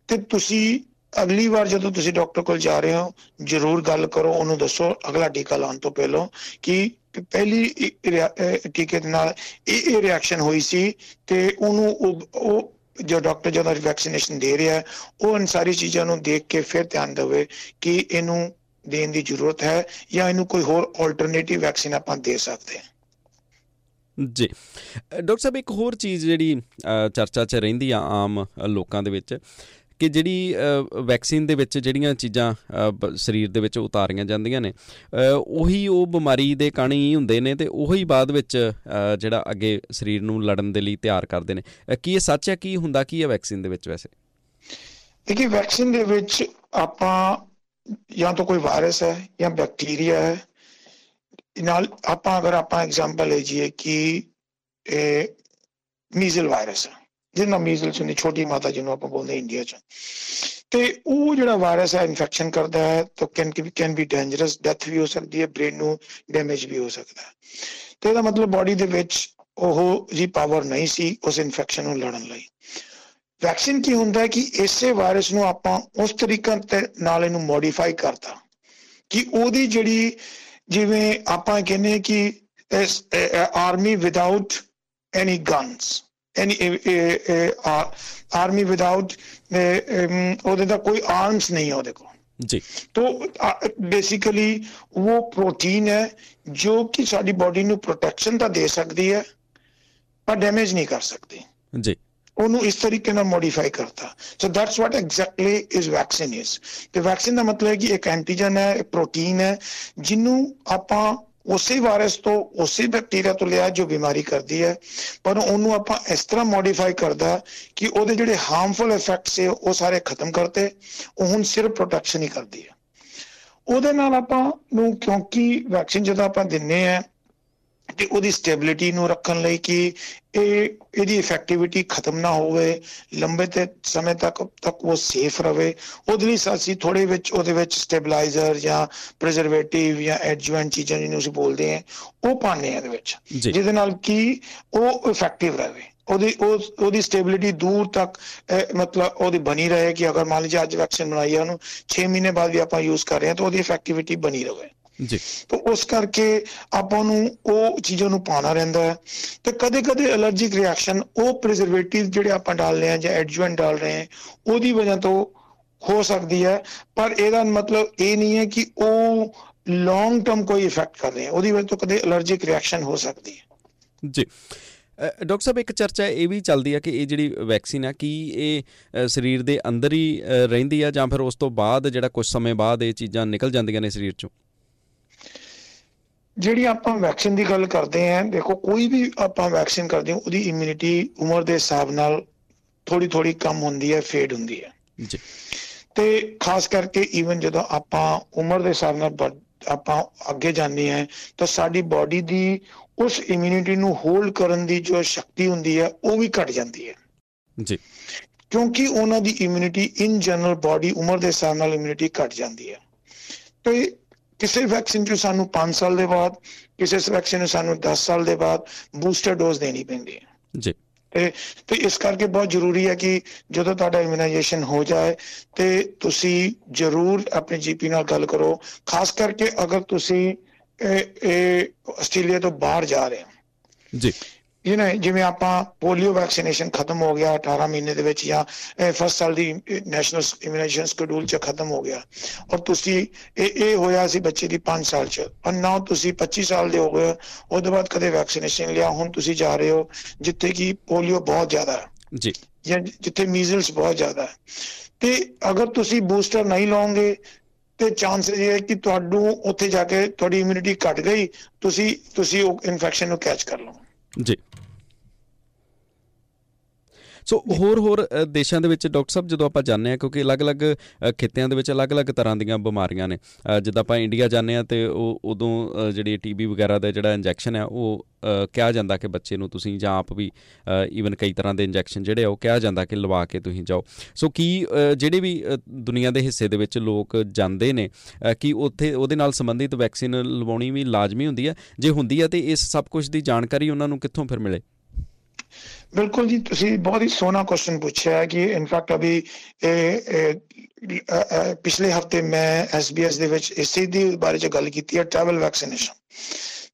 ਤੇ ਤੁਸੀਂ ਅਗਲੀ ਵਾਰ ਜਦੋਂ ਤੁਸੀਂ ਡਾਕਟਰ ਕੋਲ ਜਾ ਰਹੇ ਹੋ, ਜ਼ਰੂਰ ਗੱਲ ਕਰੋ, ਉਹਨੂੰ ਦੱਸੋ ਅਗਲਾ ਟੀਕਾ ਲਾਉਣ ਤੋਂ ਪਹਿਲਾਂ ਕਿ ਪਹਿਲੀ ਟੀਕੇ ਦੇ ਨਾਲ ਇਹ ਇਹ ਰਿਐਕਸ਼ਨ ਹੋਈ ਸੀ ਤੇ ਉਹਨੂੰ ਉਹ ਜੋ ਡਾਕਟਰ ਜਦੋਂ ਵੈਕਸੀਨੇਸ਼ਨ ਦੇ ਰਿਹਾ ਉਹ ਇਨ ਸਾਰੀ ਚੀਜ਼ਾਂ ਨੂੰ ਦੇਖ ਕੇ ਫਿਰ ਧਿਆਨ ਦੇਵੇ ਕਿ ਇਹਨੂੰ ਦੇਣ ਦੀ ਜ਼ਰੂਰਤ ਹੈ ਜਾਂ ਇਹਨੂੰ ਕੋਈ ਹੋਰ ਆਲਟਰਨੇਟਿਵ ਵੈਕਸੀਨ ਆਪਾਂ ਦੇ ਸਕਦੇ ਹਾਂ। ਜੀ। ਡਾਕਟਰ ਸਾਹਿਬ, ਇੱਕ ਹੋਰ ਚੀਜ਼ ਜਿਹੜੀ ਚਰਚਾ 'ਚ ਰਹਿੰਦੀ ਆ ਆਮ ਲੋਕਾਂ ਦੇ ਵਿੱਚ ਕਿ ਜਿਹੜੀ ਵੈਕਸੀਨ ਦੇ ਵਿੱਚ ਜਿਹੜੀਆਂ ਚੀਜ਼ਾਂ ਸਰੀਰ ਦੇ ਵਿੱਚ ਉਤਾਰੀਆਂ ਜਾਂਦੀਆਂ ਨੇ ਉਹੀ ਉਹ ਬਿਮਾਰੀ ਦੇ ਕਣ ਹੀ ਹੁੰਦੇ ਨੇ ਤੇ ਉਹੀ ਬਾਅਦ ਵਿੱਚ ਜਿਹੜਾ ਅੱਗੇ ਸਰੀਰ ਨੂੰ ਲੜਨ ਦੇ ਲਈ ਤਿਆਰ ਕਰਦੇ ਨੇ। ਕੀ ਇਹ ਸੱਚ ਹੈ, ਕੀ ਹੁੰਦਾ, ਕੀ ਹੈ ਵੈਕਸੀਨ ਦੇ ਵਿੱਚ ਵੈਸੇ? ਦੇਖੀ, ਵੈਕਸੀਨ ਦੇ ਵਿੱਚ ਆਪਾਂ ਜਾਂ ਤਾਂ ਕੋਈ ਵਾਇਰਸ ਹੈ ਜਾਂ ਬੈਕਟੀਰੀਆ ਹੈ, ਨਾਲ ਆਪਾਂ ਅਗਰ ਆਪਾਂ ਐਗਜ਼ਾਮਪਲ ਲੈ ਜੀਏ ਕਿ ਇਹ ਮੀਜ਼ਲ ਵਾਇਰਸ ਹੈ। ਜਿਹਨਾਂ ਮੀਜ਼ਲਸ ਹੁੰਦੀ ਛੋਟੀ ਮਾਤਾ ਜਿਹਨੂੰ ਆਪਾਂ ਬੋਲਦੇ ਇੰਡੀਆ 'ਚ। ਤੇ ਉਹ ਜਿਹੜਾ ਵਾਇਰਸ ਹੈ ਇਨਫੈਕਸ਼ਨ ਕਰਦਾ ਹੈ, ਤਾਂ can can be dangerous death ਵੀ ਹੋ ਸਕਦੀ ਹੈ ਬ੍ਰੇਨ ਨੂੰ ਡੈਮੇਜ ਵੀ ਹੋ ਸਕਦਾ ਹੈ। ਤੇ ਇਹਦਾ ਮਤਲਬ ਬਾਡੀ ਦੇ ਵਿੱਚ ਉਹ ਜੀ ਪਾਵਰ ਨਹੀਂ ਸੀ, ਉਸ ਇਨਫੈਕਸ਼ਨ ਨੂੰ ਲੜਨ ਲਈ। ਵੈਕਸੀਨ ਕੀ ਹੁੰਦਾ ਹੈ ਕਿ ਇਸੇ ਵਾਇਰਸ ਨੂੰ ਆਪਾਂ ਉਸ ਤਰੀਕੇ ਨਾਲ ਇਹਨੂੰ ਮੋਡੀਫਾਈ ਕਰਤਾ ਕਿ ਉਹਦੀ ਜਿਹੜੀ ਜਿਵੇਂ ਆਪਾਂ ਕਹਿੰਦੇ ਕਿ army without any guns any army without ਉਹਦੇ ਦਾ ਕੋਈ ਆਰਮਸ ਨਹੀਂ ਉਹਦੇ ਕੋਲ। ਜੀ। ਤੋਂ ਬੇਸਿਕਲੀ ਉਹ ਪ੍ਰੋਟੀਨ ਹੈ ਜੋ ਕਿ ਸਾਡੀ ਬਾਡੀ ਨੂੰ ਪ੍ਰੋਟੈਕਸ਼ਨ ਤਾਂ ਦੇ ਸਕਦੀ ਹੈ ਪਰ ਡੈਮੇਜ ਨਹੀਂ ਕਰ ਸਕਦੀ। ਜੀ। ਉਹਨੂੰ ਇਸ ਤਰੀਕੇ ਨਾਲ ਮੋਡੀਫਾਈ ਕਰਤਾ। So that's what exactly is vaccine is ਤੇ ਵੈਕਸੀਨ ਦਾ ਮਤਲਬ ਹੈ ਕਿ ਇੱਕ ਐਂਟੀਜਨ ਹੈ ਇੱਕ ਪ੍ਰੋਟੀਨ ਹੈ ਜਿਹਨੂੰ ਆਪਾਂ ਉਸੇ ਵਾਇਰਸ ਤੋਂ ਉਸੇ ਬੈਕਟੀਰੀਆ ਤੋਂ ਲਿਆ ਜੋ ਬਿਮਾਰੀ ਕਰਦੀ ਹੈ। ਪਰ ਉਹਨੂੰ ਆਪਾਂ ਇਸ ਤਰ੍ਹਾਂ ਮੋਡੀਫਾਈ ਕਰਦਾ ਕਿ ਉਹਦੇ ਜਿਹੜੇ ਹਾਰਮਫੁਲ ਇਫੈਕਟਸ ਹੈ, ਉਹ ਸਾਰੇ ਖਤਮ ਕਰਤੇ। ਉਹ ਹੁਣ ਸਿਰਫ ਪ੍ਰੋਟੈਕਸ਼ਨ ਹੀ ਕਰਦੀ ਹੈ। ਉਹਦੇ ਨਾਲ ਆਪਾਂ ਨੂੰ ਕਿਉਂਕਿ ਵੈਕਸੀਨ ਜਦੋਂ ਆਪਾਂ ਦਿੰਨੇ ਆ ਤੇ ਉਹਦੀ ਸਟੇਬਿਲਿਟੀ ਨੂੰ ਰੱਖਣ ਲਈ ਕਿ ਇਹ ਇਹਦੀ ਇਫੈਕਟਿਵਿਟੀ ਖਤਮ ਨਾ ਹੋਵੇ ਲੰਬੇ ਤੇ ਸਮੇਂ ਤੱਕ ਤੱਕ ਉਹ ਸੇਫ ਰਵੇ ਉਹਦੇ ਲਈ ਅਸੀਂ ਥੋੜੇ ਵਿੱਚ ਉਹਦੇ ਵਿੱਚ ਸਟੇਬਲਾਈਜ਼ਰ ਜਾਂ ਪ੍ਰੀਜ਼ਰਵੇਟਿਵ ਜਾਂ ਐਡਜੂਵੈਂਟ ਚੀਜ਼ਾਂ ਜਿਹਨੂੰ ਅਸੀਂ ਬੋਲਦੇ ਆ ਉਹ ਪਾਣੇ ਆ ਇਹਦੇ ਵਿੱਚ। ਜਿਹਦੇ ਨਾਲ ਕਿ ਉਹ ਇਫੈਕਟਿਵ ਰਵੇ ਉਹਦੀ ਉਹ ਉਹਦੀ ਸਟੇਬਿਲਿਟੀ ਦੂਰ ਤੱਕ ਮਤਲਬ ਉਹਦੀ ਬਣੀ ਰਹੇ ਕਿ ਅਗਰ ਮੰਨ ਲਈਏ ਅੱਜ ਵੈਕਸੀਨ ਬਣਾਈ ਹੈ ਉਹਨੂੰ 6 ਮਹੀਨੇ ਬਾਅਦ ਵੀ ਆਪਾਂ ਯੂਜ਼ ਕਰ ਰਹੇ ਹਾਂ ਤਾਂ ਉਹਦੀ ਇਫੈਕਟਿਵਿਟੀ ਬਣੀ ਰਹੇ। ਜੀ। ਤਾਂ ਉਸ ਕਰਕੇ ਆਪਾਂ ਨੂੰ ਉਹ ਚੀਜ਼ਾਂ ਨੂੰ ਪਾਉਣਾ ਰਹਿੰਦਾ ਹੈ। ਤੇ ਕਦੇ-ਕਦੇ ਅਲਰਜੀਕ ਰਿਐਕਸ਼ਨ ਉਹ ਪ੍ਰੀਜ਼ਰਵੇਟਿਵ ਜਿਹੜੇ ਆਪਾਂ ਡਾਲ ਰਹੇ ਹਾਂ ਜਾਂ ਐਡਜੂਵੈਂਟ ਡਾਲ ਰਹੇ ਹਾਂ ਉਹਦੀ ਵਜ੍ਹਾ ਤੋਂ ਹੋ ਸਕਦੀ ਹੈ। ਪਰ ਇਹਦਾ ਮਤਲਬ ਇਹ ਨਹੀਂ ਹੈ ਕਿ ਉਹ ਲੌਂਗ ਟਰਮ ਕੋਈ ਇਫੈਕਟ ਕਰ ਰਹੇ। ਹੈ ਉਹਦੀ ਵਜ੍ਹਾ ਤੋਂ ਕਦੇ ਅਲਰਜੀਕ ਰਿਐਕਸ਼ਨ ਹੋ ਸਕਦੀ ਹੈ। ਜੀ। ਡਾਕਟਰ ਸਾਹਿਬ ਇੱਕ ਚਰਚਾ ਇਹ ਵੀ ਚੱਲਦੀ ਹੈ ਕਿ ਇਹ ਜਿਹੜੀ ਵੈਕਸੀਨ ਆ ਕੀ ਇਹ ਸਰੀਰ ਦੇ ਅੰਦਰ ਹੀ ਰਹਿੰਦੀ ਆ ਜਾਂ ਫਿਰ ਉਸ ਤੋਂ ਬਾਅਦ ਜਿਹੜਾ ਕੁਝ ਸਮੇਂ ਬਾਅਦ ਇਹ ਚੀਜ਼ਾਂ ਨਿਕਲ ਜਾਂਦੀਆਂ ਨੇ ਸਰੀਰ ਚੋਂ? ਜਿਹੜੀ ਆਪਾਂ ਵੈਕਸੀਨ ਦੀ ਗੱਲ ਕਰਦੇ ਆਂ ਦੇਖੋ ਕੋਈ ਵੀ ਆਪਾਂ ਵੈਕਸੀਨ ਕਰਦੇ ਹਾਂ ਉਹਦੀ ਇਮਿਊਨਿਟੀ ਉਮਰ ਦੇ ਹਿਸਾਬ ਨਾਲ ਥੋੜੀ ਥੋੜੀ ਕਮ ਹੁੰਦੀ ਹੈ ਫੇਡ ਹੁੰਦੀ ਹੈ। ਜੀ। ਤੇ ਖਾਸ ਕਰਕੇ ਈਵਨ ਜਦੋਂ ਆਪਾਂ ਉਮਰ ਦੇ ਹਿਸਾਬ ਨਾਲ ਆਪਾਂ ਅੱਗੇ ਜਾਂਦੇ ਆਂ ਤਾਂ ਸਾਡੀ ਬਾਡੀ ਦੀ ਉਸ ਇਮਿਊਨਿਟੀ ਨੂੰ ਹੋਲਡ ਕਰਨ ਦੀ ਜੋ ਸ਼ਕਤੀ ਹੁੰਦੀ ਹੈ ਉਹ ਵੀ ਘਟ ਜਾਂਦੀ ਹੈ। ਜੀ। ਕਿਉਂਕਿ ਉਹਨਾਂ ਦੀ ਇਮਿਊਨਿਟੀ ਇਨ ਜਨਰਲ ਬਾਡੀ ਉਮਰ ਦੇ ਹਿਸਾਬ ਨਾਲ ਇਮਿਊਨਿਟੀ ਘਟ ਜਾਂਦੀ ਹੈ। ਤੇ ਕਿਸੇ ਵੈਕਸੀਨ ਨੂੰ ਸਾਨੂੰ 5 ਸਾਲ ਦੇ ਬਾਅਦ ਕਿਸੇ ਵੈਕਸੀਨ ਨੂੰ ਸਾਨੂੰ 10 ਸਾਲ ਦੇ ਬਾਅਦ ਬੂਸਟਰ ਡੋਜ਼ ਦੇਣੀ ਪੈਂਦੀ ਹੈ। ਜੀ। ਤੇ ਤੇ ਇਸ ਕਰਕੇ ਬਹੁਤ ਜ਼ਰੂਰੀ ਹੈ ਕਿ ਜਦੋਂ ਤੁਹਾਡਾ ਇਮਿਊਨਾਈਜੇਸ਼ਨ ਹੋ ਜਾਏ ਤੇ ਤੁਸੀਂ ਜ਼ਰੂਰ ਆਪਣੇ ਜੀਪੀ ਨਾਲ ਗੱਲ ਕਰੋ। ਖਾਸ ਕਰਕੇ ਅਗਰ ਤੁਸੀਂ ਇਹ ਇਹ ਆਸਟ੍ਰੇਲੀਆ ਤੋਂ ਬਾਹਰ ਜਾ ਰਹੇ ਹੋ। ਜੀ। نو ਜਿਵੇਂ ਆਪਾਂ ਪੋਲੀਓ ਵੈਕਸੀਨੇਸ਼ਨ ਖਤਮ ਹੋ ਗਿਆ 18 ਮਹੀਨੇ ਦੇ ਵਿੱਚ ਜਾਂ ਫਸਟ ਸਾਲ ਦੀ ਨੈਸ਼ਨਲ ਇਮਿਊਨਾਈਜੇਸ਼ਨ ਸ਼ਡਿਊਲ ਚ ਖਤਮ ਹੋ ਗਿਆ। ਔਰ ਤੁਸੀਂ ਇਹ ਇਹ ਹੋਇਆ ਸੀ ਬੱਚੇ ਦੀ 5 ਸਾਲ ਚ। ਔਰ ਨਾਓ ਤੁਸੀਂ 25 ਸਾਲ ਦੇ ਹੋ ਗਏ ਉਹਦੇ ਬਾਅਦ ਕਦੇ ਵੈਕਸੀਨੇਸ਼ਨ ਲਿਆ ਹੁਣ ਤੁਸੀਂ ਜਾ ਰਹੇ ਹੋ ਜਿੱਥੇ ਕਿ ਪੋਲੀਓ ਬਹੁਤ ਜ਼ਿਆਦਾ ਹੈ। ਜੀ। ਜਾਂ ਜਿੱਥੇ ਮੀਜ਼ਲਸ ਬਹੁਤ ਜ਼ਿਆਦਾ ਹੈ। ਤੇ ਅਗਰ ਤੁਸੀਂ ਬੂਸਟਰ ਨਹੀਂ ਲਓਗੇ ਤੇ ਚਾਂਸਸ ਇਹ ਹੈ ਕਿ ਤੁਹਾਨੂੰ ਉੱਥੇ ਜਾ ਕੇ ਤੁਹਾਡੀ ਇਮਿਊਨਿਟੀ ਘਟ ਗਈ ਤੁਸੀਂ ਤੁਸੀਂ ਉਹ ਇਨਫੈਕਸ਼ਨ ਨੂੰ ਕੈਚ ਕਰ ਲਓ ਜੀ। ਸੋ ਹੋਰ ਹੋਰ ਦੇਸ਼ਾਂ ਦੇ ਵਿੱਚ ਡਾਕਟਰ ਸਾਹਿਬ ਜਦੋਂ ਆਪਾਂ ਜਾਣਦੇ ਆ ਕਿਉਂਕਿ ਅਲੱਗ-ਅਲੱਗ ਖਿੱਤਿਆਂ ਦੇ ਵਿੱਚ ਅਲੱਗ-ਅਲੱਗ ਤਰ੍ਹਾਂ ਦੀਆਂ ਬਿਮਾਰੀਆਂ ਨੇ ਜਿੱਦਾਂ ਆਪਾਂ ਇੰਡੀਆ ਜਾਂਦੇ ਆ ਤੇ ਉਹ ਉਦੋਂ ਜਿਹੜੀ ਟੀਬੀ ਵਗੈਰਾ ਦਾ ਜਿਹੜਾ ਇੰਜੈਕਸ਼ਨ ਹੈ ਉਹ ਕਿਹਾ ਜਾਂਦਾ ਕਿ ਬੱਚੇ ਨੂੰ ਤੁਸੀਂ ਜਾਂ ਆਪ ਵੀ ਈਵਨ ਕਈ ਤਰ੍ਹਾਂ ਦੇ ਇੰਜੈਕਸ਼ਨ ਜਿਹੜੇ ਆ ਉਹ ਕਿਹਾ ਜਾਂਦਾ ਕਿ ਲਵਾ ਕੇ ਤੁਸੀਂ ਜਾਓ। ਸੋ ਕੀ ਜਿਹੜੇ ਵੀ ਦੁਨੀਆ ਦੇ ਹਿੱਸੇ ਦੇ ਵਿੱਚ ਲੋਕ ਜਾਂਦੇ ਨੇ ਕਿ ਉੱਥੇ ਉਹਦੇ ਨਾਲ ਸੰਬੰਧਿਤ ਵੈਕਸੀਨ ਲਵਾਉਣੀ ਵੀ ਲਾਜ਼ਮੀ ਹੁੰਦੀ ਹੈ? ਜੇ ਹੁੰਦੀ ਹੈ ਤੇ ਇਸ ਸਭ ਕੁਝ ਦੀ ਜਾਣਕਾਰੀ ਉਹਨਾਂ ਨੂੰ ਕਿੱਥੋਂ ਫਿਰ ਮਿਲੇ? ਬਿਲਕੁਲ ਜੀ, ਤੁਸੀਂ ਬਹੁਤ ਹੀ ਸੋਹਣਾ ਕੁਐਸਚਨ ਪੁੱਛਿਆ ਹੈ ਕਿ ਇਨਫੈਕਟ ਅਭੀ ਪਿਛਲੇ ਹਫ਼ਤੇ ਮੈਂ ਐਸਬੀਐਸ ਦੇ ਵਿੱਚ ਇਸੇ ਦੀ ਬਾਰੇ ਚ ਗੱਲ ਕੀਤੀ ਹੈ ਟਰੈਵਲ ਵੈਕਸੀਨੇਸ਼ਨ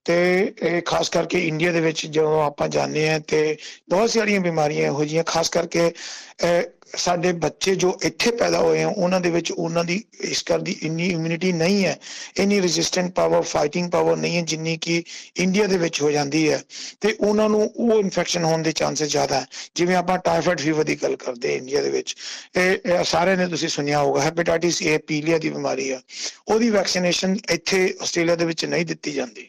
ਤੇ ਇਹ ਖਾਸ ਕਰਕੇ ਇੰਡੀਆ ਦੇ ਵਿੱਚ ਜਦੋਂ ਆਪਾਂ ਜਾਂਦੇ ਆ ਤੇ ਬਹੁਤ ਸਾਰੀਆਂ ਬਿਮਾਰੀਆਂ ਇਹੋ ਜੀਆਂ ਖਾਸ ਕਰਕੇ ਸਾਡੇ ਬੱਚੇ ਜੋ ਇੱਥੇ ਪੈਦਾ ਹੋਏ ਆ, ਉਹਨਾਂ ਦੇ ਵਿੱਚ ਉਹਨਾਂ ਦੀ ਇਸ ਕਰ ਦੀ ਇੰਨੀ ਇਮਿਊਨਿਟੀ ਨਹੀਂ ਹੈ, ਇੰਨੀ ਰੈਜ਼ਿਸਟੈਂਟ ਪਾਵਰ ਫਾਈਟਿੰਗ ਪਾਵਰ ਨਹੀਂ ਹੈ ਜਿੰਨੀ ਕਿ ਇੰਡੀਆ ਦੇ ਵਿੱਚ ਹੋ ਜਾਂਦੀ ਹੈ। ਤੇ ਉਹਨਾਂ ਨੂੰ ਉਹ ਇਨਫੈਕਸ਼ਨ ਹੋਣ ਦੇ ਚਾਂਸਸ ਜ਼ਿਆਦਾ ਹੈ। ਜਿਵੇਂ ਆਪਾਂ ਟਾਈਫਾਇਡ ਫੀਵਰ ਦੀ ਗੱਲ ਕਰਦੇ ਇੰਡੀਆ ਦੇ ਵਿੱਚ, ਇਹ ਸਾਰੇ ਨੇ ਤੁਸੀਂ ਸੁਣਿਆ ਹੋਗਾ ਹੈਪੇਟਾਈਟਿਸ ਏ ਪੀਲੀਆ ਦੀ ਬਿਮਾਰੀ ਆ। ਉਹਦੀ ਵੈਕਸੀਨੇਸ਼ਨ ਇੱਥੇ ਆਸਟ੍ਰੇਲੀਆ ਦੇ ਵਿੱਚ ਨਹੀਂ ਦਿੱਤੀ ਜਾਂਦੀ।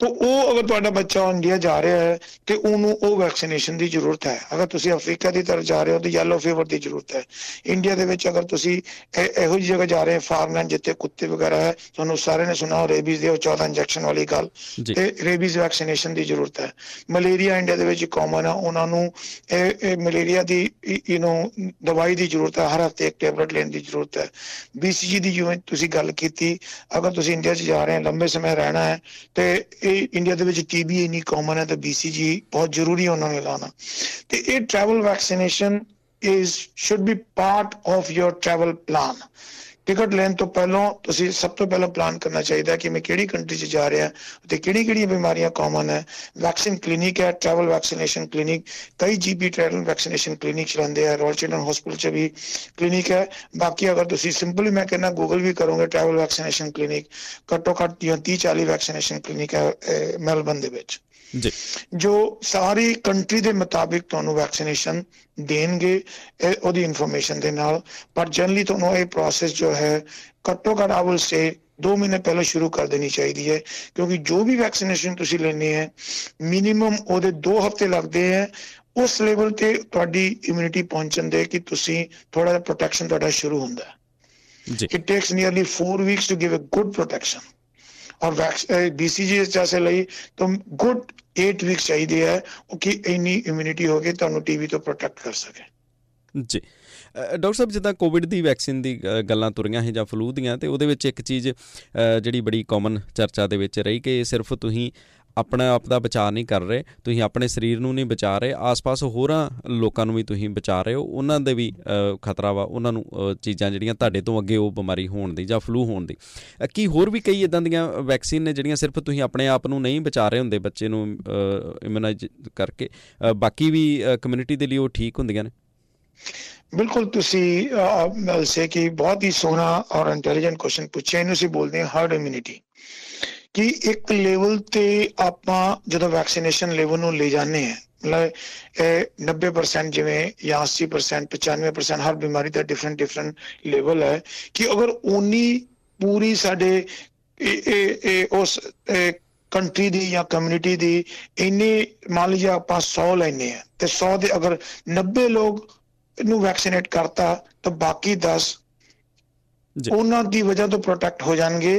ਤਾਂ ਉਹ ਅਗਰ ਤੁਹਾਡਾ ਬੱਚਾ ਇੰਡੀਆ ਜਾ ਰਿਹਾ ਹੈ ਤੇ ਉਹਨੂੰ ਉਹ ਵੈਕਸੀਨੇਸ਼ਨ ਦੀ ਜ਼ਰੂਰਤ ਹੈ। ਅਗਰ ਤੁਸੀਂ ਅਫਰੀਕਾ ਦੀ ਤਰਫ ਜਾ ਰਹੇ ਹੋ ਤਾਂ ਯੈਲੋ ਫੀਵਰ ਦੀ ਜ਼ਰੂਰਤ ਹੈ। ਇੰਡੀਆ ਦੇ ਵਿੱਚ ਅਗਰ ਤੁਸੀਂ ਇਹੋ ਜਿਹੀ ਜਗ੍ਹਾ ਜਾ ਰਹੇ ਹੋ ਫਾਰਮਲੈਂਡ ਜਿੱਥੇ ਕੁੱਤੇ ਵਗੈਰਾ ਹੈ ਤੁਹਾਨੂੰ ਸਾਰੇ ਨੇ ਸੁਣਾ ਰੇਬੀਜ਼ ਦੇ 14 ਇੰਜੈਕਸ਼ਨ ਵਾਲੀ ਗੱਲ। ਤੇ ਰੇਬੀਜ਼ ਵੈਕਸੀਨੇਸ਼ਨ ਦੀ ਜ਼ਰੂਰਤ ਹੈ। ਮਲੇਰੀਆ ਇੰਡੀਆ ਦੇ ਵਿੱਚ ਕਾਮਨ ਹੈ ਉਹਨਾਂ ਨੂੰ ਇਹ ਮਲੇਰੀਆ ਦੀ ਯੂ نو ਦਵਾਈ ਦੀ ਜ਼ਰੂਰਤ ਹੈ ਹਰ ਹਫ਼ਤੇ ਇੱਕ ਟੈਬਲੇਟ ਲੈਣ ਦੀ ਜ਼ਰੂਰਤ ਹੈ। ਬੀਸੀਜੀ ਦੀ ਜਿਵੇਂ ਤੁਸੀਂ ਗੱਲ ਕੀਤੀ ਅਗਰ ਤੁਸੀਂ ਇੰਡੀਆ 'ਚ ਜਾ ਰਹੇ ਹੋ ਲੰਬੇ ਸਮੇਂ ਰਹਿਣਾ ਹੈ ਤੇ ਇਹ ਇੰਡੀਆ ਦੇ ਵਿੱਚ ਟੀਬੀ ਇਨੀ ਕਾਮਨ ਹੈ ਤਾਂ ਬੀਸੀਜੀ ਬਹੁਤ ਜ਼ਰੂਰੀ ਹੈ ਉਹਨਾਂ ਨੂੰ ਲਾਣਾ। ਤੇ ਇਹ travel vaccination is should be part of your travel plan ticket ਲੈਣ ਤੋਂ ਪਹਿਲਾਂ ਤੁਸੀਂ ਸਭ ਤੋਂ ਪਹਿਲਾਂ ਪਲਾਨ ਕਰਨਾ ਚਾਹੀਦਾ ਕਿ ਮੈਂ ਕਿਹੜੀ ਕੰਟਰੀ 'ਚ ਜਾ ਰਿਹਾ ਤੇ ਕਿਹੜੀ ਕਿਹੜੀਆਂ ਬਿਮਾਰੀਆਂ ਕਾਮਨ ਹੈ। ਵੈਕਸੀਨ ਕਲੀਨਿਕ ਹੈ ਟਰੈਵਲ ਵੈਕਸੀਨੇਸ਼ਨ ਕਲੀਨਿਕ ਕਈ ਜੀਪੀ ਟਰੈਵਲ ਵੈਕਸੀਨੇਸ਼ਨ ਕਲੀਨਿਕ ਚਲਾਉਂਦੇ ਆ ਰਾਇਲ ਚਿਲਡਰਨ ਹਸਪੀਟਲ 'ਚ ਵੀ ਕਲੀਨਿਕ ਹੈ। ਬਾਕੀ ਅਗਰ ਤੁਸੀਂ ਸਿੰਪਲੀ ਮੈਂ ਕਹਿੰਦਾ ਗੂਗਲ ਵੀ ਕਰੋਗੇ ਟਰੈਵਲ ਵੈਕਸੀਨੇਸ਼ਨ ਕਲੀਨਿਕ ਘੱਟੋ ਘੱਟ 30 40 ਵੈਕਸੀਨੇਸ਼ਨ ਕਲੀਨਿਕ ਹੈ ਮੈਲਬਨ ਦੇ ਵਿੱਚ। ਜੀ। ਜੋ ਸਾਰੀ ਕੰਟਰੀ ਦੇ ਮੁਤਾਬਿਕ ਤੁਹਾਨੂੰ ਵੈਕਸੀਨੇਸ਼ਨ ਦੇਣਗੇ ਉਹਦੀ ਇਨਫੋਰਮੇਸ਼ਨ ਦੇ ਨਾਲ। ਪਰ ਜਨਰਲੀ ਤੁਹਾਨੂੰ ਇਹ ਪ੍ਰੋਸੈਸ ਜੋ ਹੈ ਘੱਟੋ ਘੱਟ ਆਵਲ ਸੇ 2 ਮਹੀਨੇ ਪਹਿਲਾਂ ਸ਼ੁਰੂ ਕਰ ਦੇਣੀ ਚਾਹੀਦੀ ਹੈ। ਕਿਉਂਕਿ ਜੋ ਵੀ ਵੈਕਸੀਨੇਸ਼ਨ ਤੁਸੀਂ ਲੈਣੀ ਹੈ ਮਿਨੀਮਮ ਉਹਦੇ 2 ਹਫ਼ਤੇ ਲੱਗਦੇ ਹੈ। ਉਸ ਲੈਵਲ ਤੇ ਤੁਹਾਡੀ ਇਮਿਊਨਿਟੀ ਪਹੁੰਚਣ ਦੇ ਕਿ ਤੁਸੀਂ ਥੋੜਾ ਜਿਹਾ ਪ੍ਰੋਟੈਕਸ਼ਨ ਤੁਹਾਡਾ ਸ਼ੁਰੂ ਹੁੰਦਾ ਹੈ। ਜੀ। It takes nearly 4 weeks to give a good protection ਔਰ ਬੀਸੀਜੀ ਜੈਸੇ ਲਈ ਤਾਂ ਗੁੱਡ 8 ਵੀਕ ਚਾਹੀਦੇ ਹੈ ਕਿ ਇੰਨੀ ਇਮਿਊਨਿਟੀ ਹੋ ਕੇ ਤੁਹਾਨੂੰ ਟੀਵੀ ਤੋਂ ਪ੍ਰੋਟੈਕਟ ਕਰ ਸਕੇ। ਜੀ। ਡਾਕਟਰ ਸਾਹਿਬ, ਜਿੱਦਾਂ ਕੋਵਿਡ ਦੀ ਵੈਕਸੀਨ ਦੀ ਗੱਲਾਂ ਤੁਰੀਆਂ ਹੈ ਜਾਂ ਫਲੂ ਦੀਆਂ, ਤੇ ਉਹਦੇ ਵਿੱਚ ਇੱਕ ਚੀਜ਼ ਜਿਹੜੀ ਬੜੀ ਕਾਮਨ ਚਰਚਾ ਦੇ ਵਿੱਚ ਰਹੀ ਕਿ ਸਿਰਫ ਤੁਸੀਂ ਆਪਣਾ ਆਪ ਦਾ ਬਚਾਅ ਨਹੀਂ ਕਰ ਰਹੇ, ਤੁਸੀਂ ਆਪਣੇ ਸਰੀਰ ਨੂੰ ਨਹੀਂ ਬਚਾ ਰਹੇ, ਆਸ-ਪਾਸ ਹੋਰਾਂ ਲੋਕਾਂ ਨੂੰ ਵੀ ਤੁਸੀਂ ਬਚਾ ਰਹੇ ਹੋ, ਉਹਨਾਂ ਦੇ ਵੀ ਖਤਰਾ ਵਾ, ਉਹਨਾਂ ਨੂੰ ਚੀਜ਼ਾਂ ਜਿਹੜੀਆਂ ਤੁਹਾਡੇ ਤੋਂ ਅੱਗੇ ਉਹ ਬਿਮਾਰੀ ਹੋਣ ਦੀ ਜਾਂ ਫਲੂ ਹੋਣ ਦੀ। ਕੀ ਹੋਰ ਵੀ ਕਈ ਇਦਾਂ ਦੀਆਂ ਵੈਕਸੀਨ ਨੇ ਜਿਹੜੀਆਂ ਸਿਰਫ ਤੁਸੀਂ ਆਪਣੇ ਆਪ ਨੂੰ ਨਹੀਂ ਬਚਾ ਰਹੇ ਹੁੰਦੇ ਬੱਚੇ ਨੂੰ ਇਮਿਊਨਾਈਜ਼ ਕਰਕੇ ਬਾਕੀ ਵੀ ਕਮਿਊਨਿਟੀ ਦੇ ਲਈ ਉਹ ਠੀਕ ਹੁੰਦੀਆਂ ਨੇ? ਬਿਲਕੁਲ, ਤੁਸੀਂ ਮੈਂ ਸੇ ਕਿ ਬਹੁਤ ਹੀ ਸੋਹਣਾ ਔਰ ਇੰਟੈਲੀਜੈਂਟ ਕੁਐਸਚਨ ਪੁੱਛਿਆ, ਇਹਨੂੰ ਸੀ ਬੋਲਦੇ ਹਾਂ ਹਰਡ ਇਮਿਊਨਿਟੀ ਕਿ ਇੱਕ ਲੈਵਲ ਤੇ ਆਪਾਂ ਜਦੋਂ ਵੈਕਸੀਨੇਸ਼ਨ ਲੈਵਲ ਨੂੰ ਲੈ ਜਾਂਦੇ ਆ ਮਤਲਬ ਇਹ 90% ਜਿਵੇਂ ਜਾਂ 80% 95% ਹਰ ਬਿਮਾਰੀ ਦਾ ਡਿਫਰੈਂਟ ਡਿਫਰੈਂਟ ਲੈਵਲ ਹੈ ਕਿ ਅਗਰ ਉਨੀ ਪੂਰੀ ਸਾਡੇ ਇਹ ਉਸ ਕੰਟਰੀ ਦੀ ਜਾਂ ਕਮਿਊਨਿਟੀ ਦੀ ਇੰਨੀ ਮੰਨ ਲਈਏ ਆਪਾਂ 100 ਲੈਨੇ ਆ ਤੇ 100 ਦੇ ਅਗਰ 90 ਲੋਕ ਨੂੰ ਵੈਕਸੀਨੇਟ ਕਰਤਾ ਤਾਂ ਬਾਕੀ 10 ਉਹਨਾਂ ਦੀ ਵਜ੍ਹਾ ਤੋਂ ਪ੍ਰੋਟੈਕਟ ਹੋ ਜਾਣਗੇ।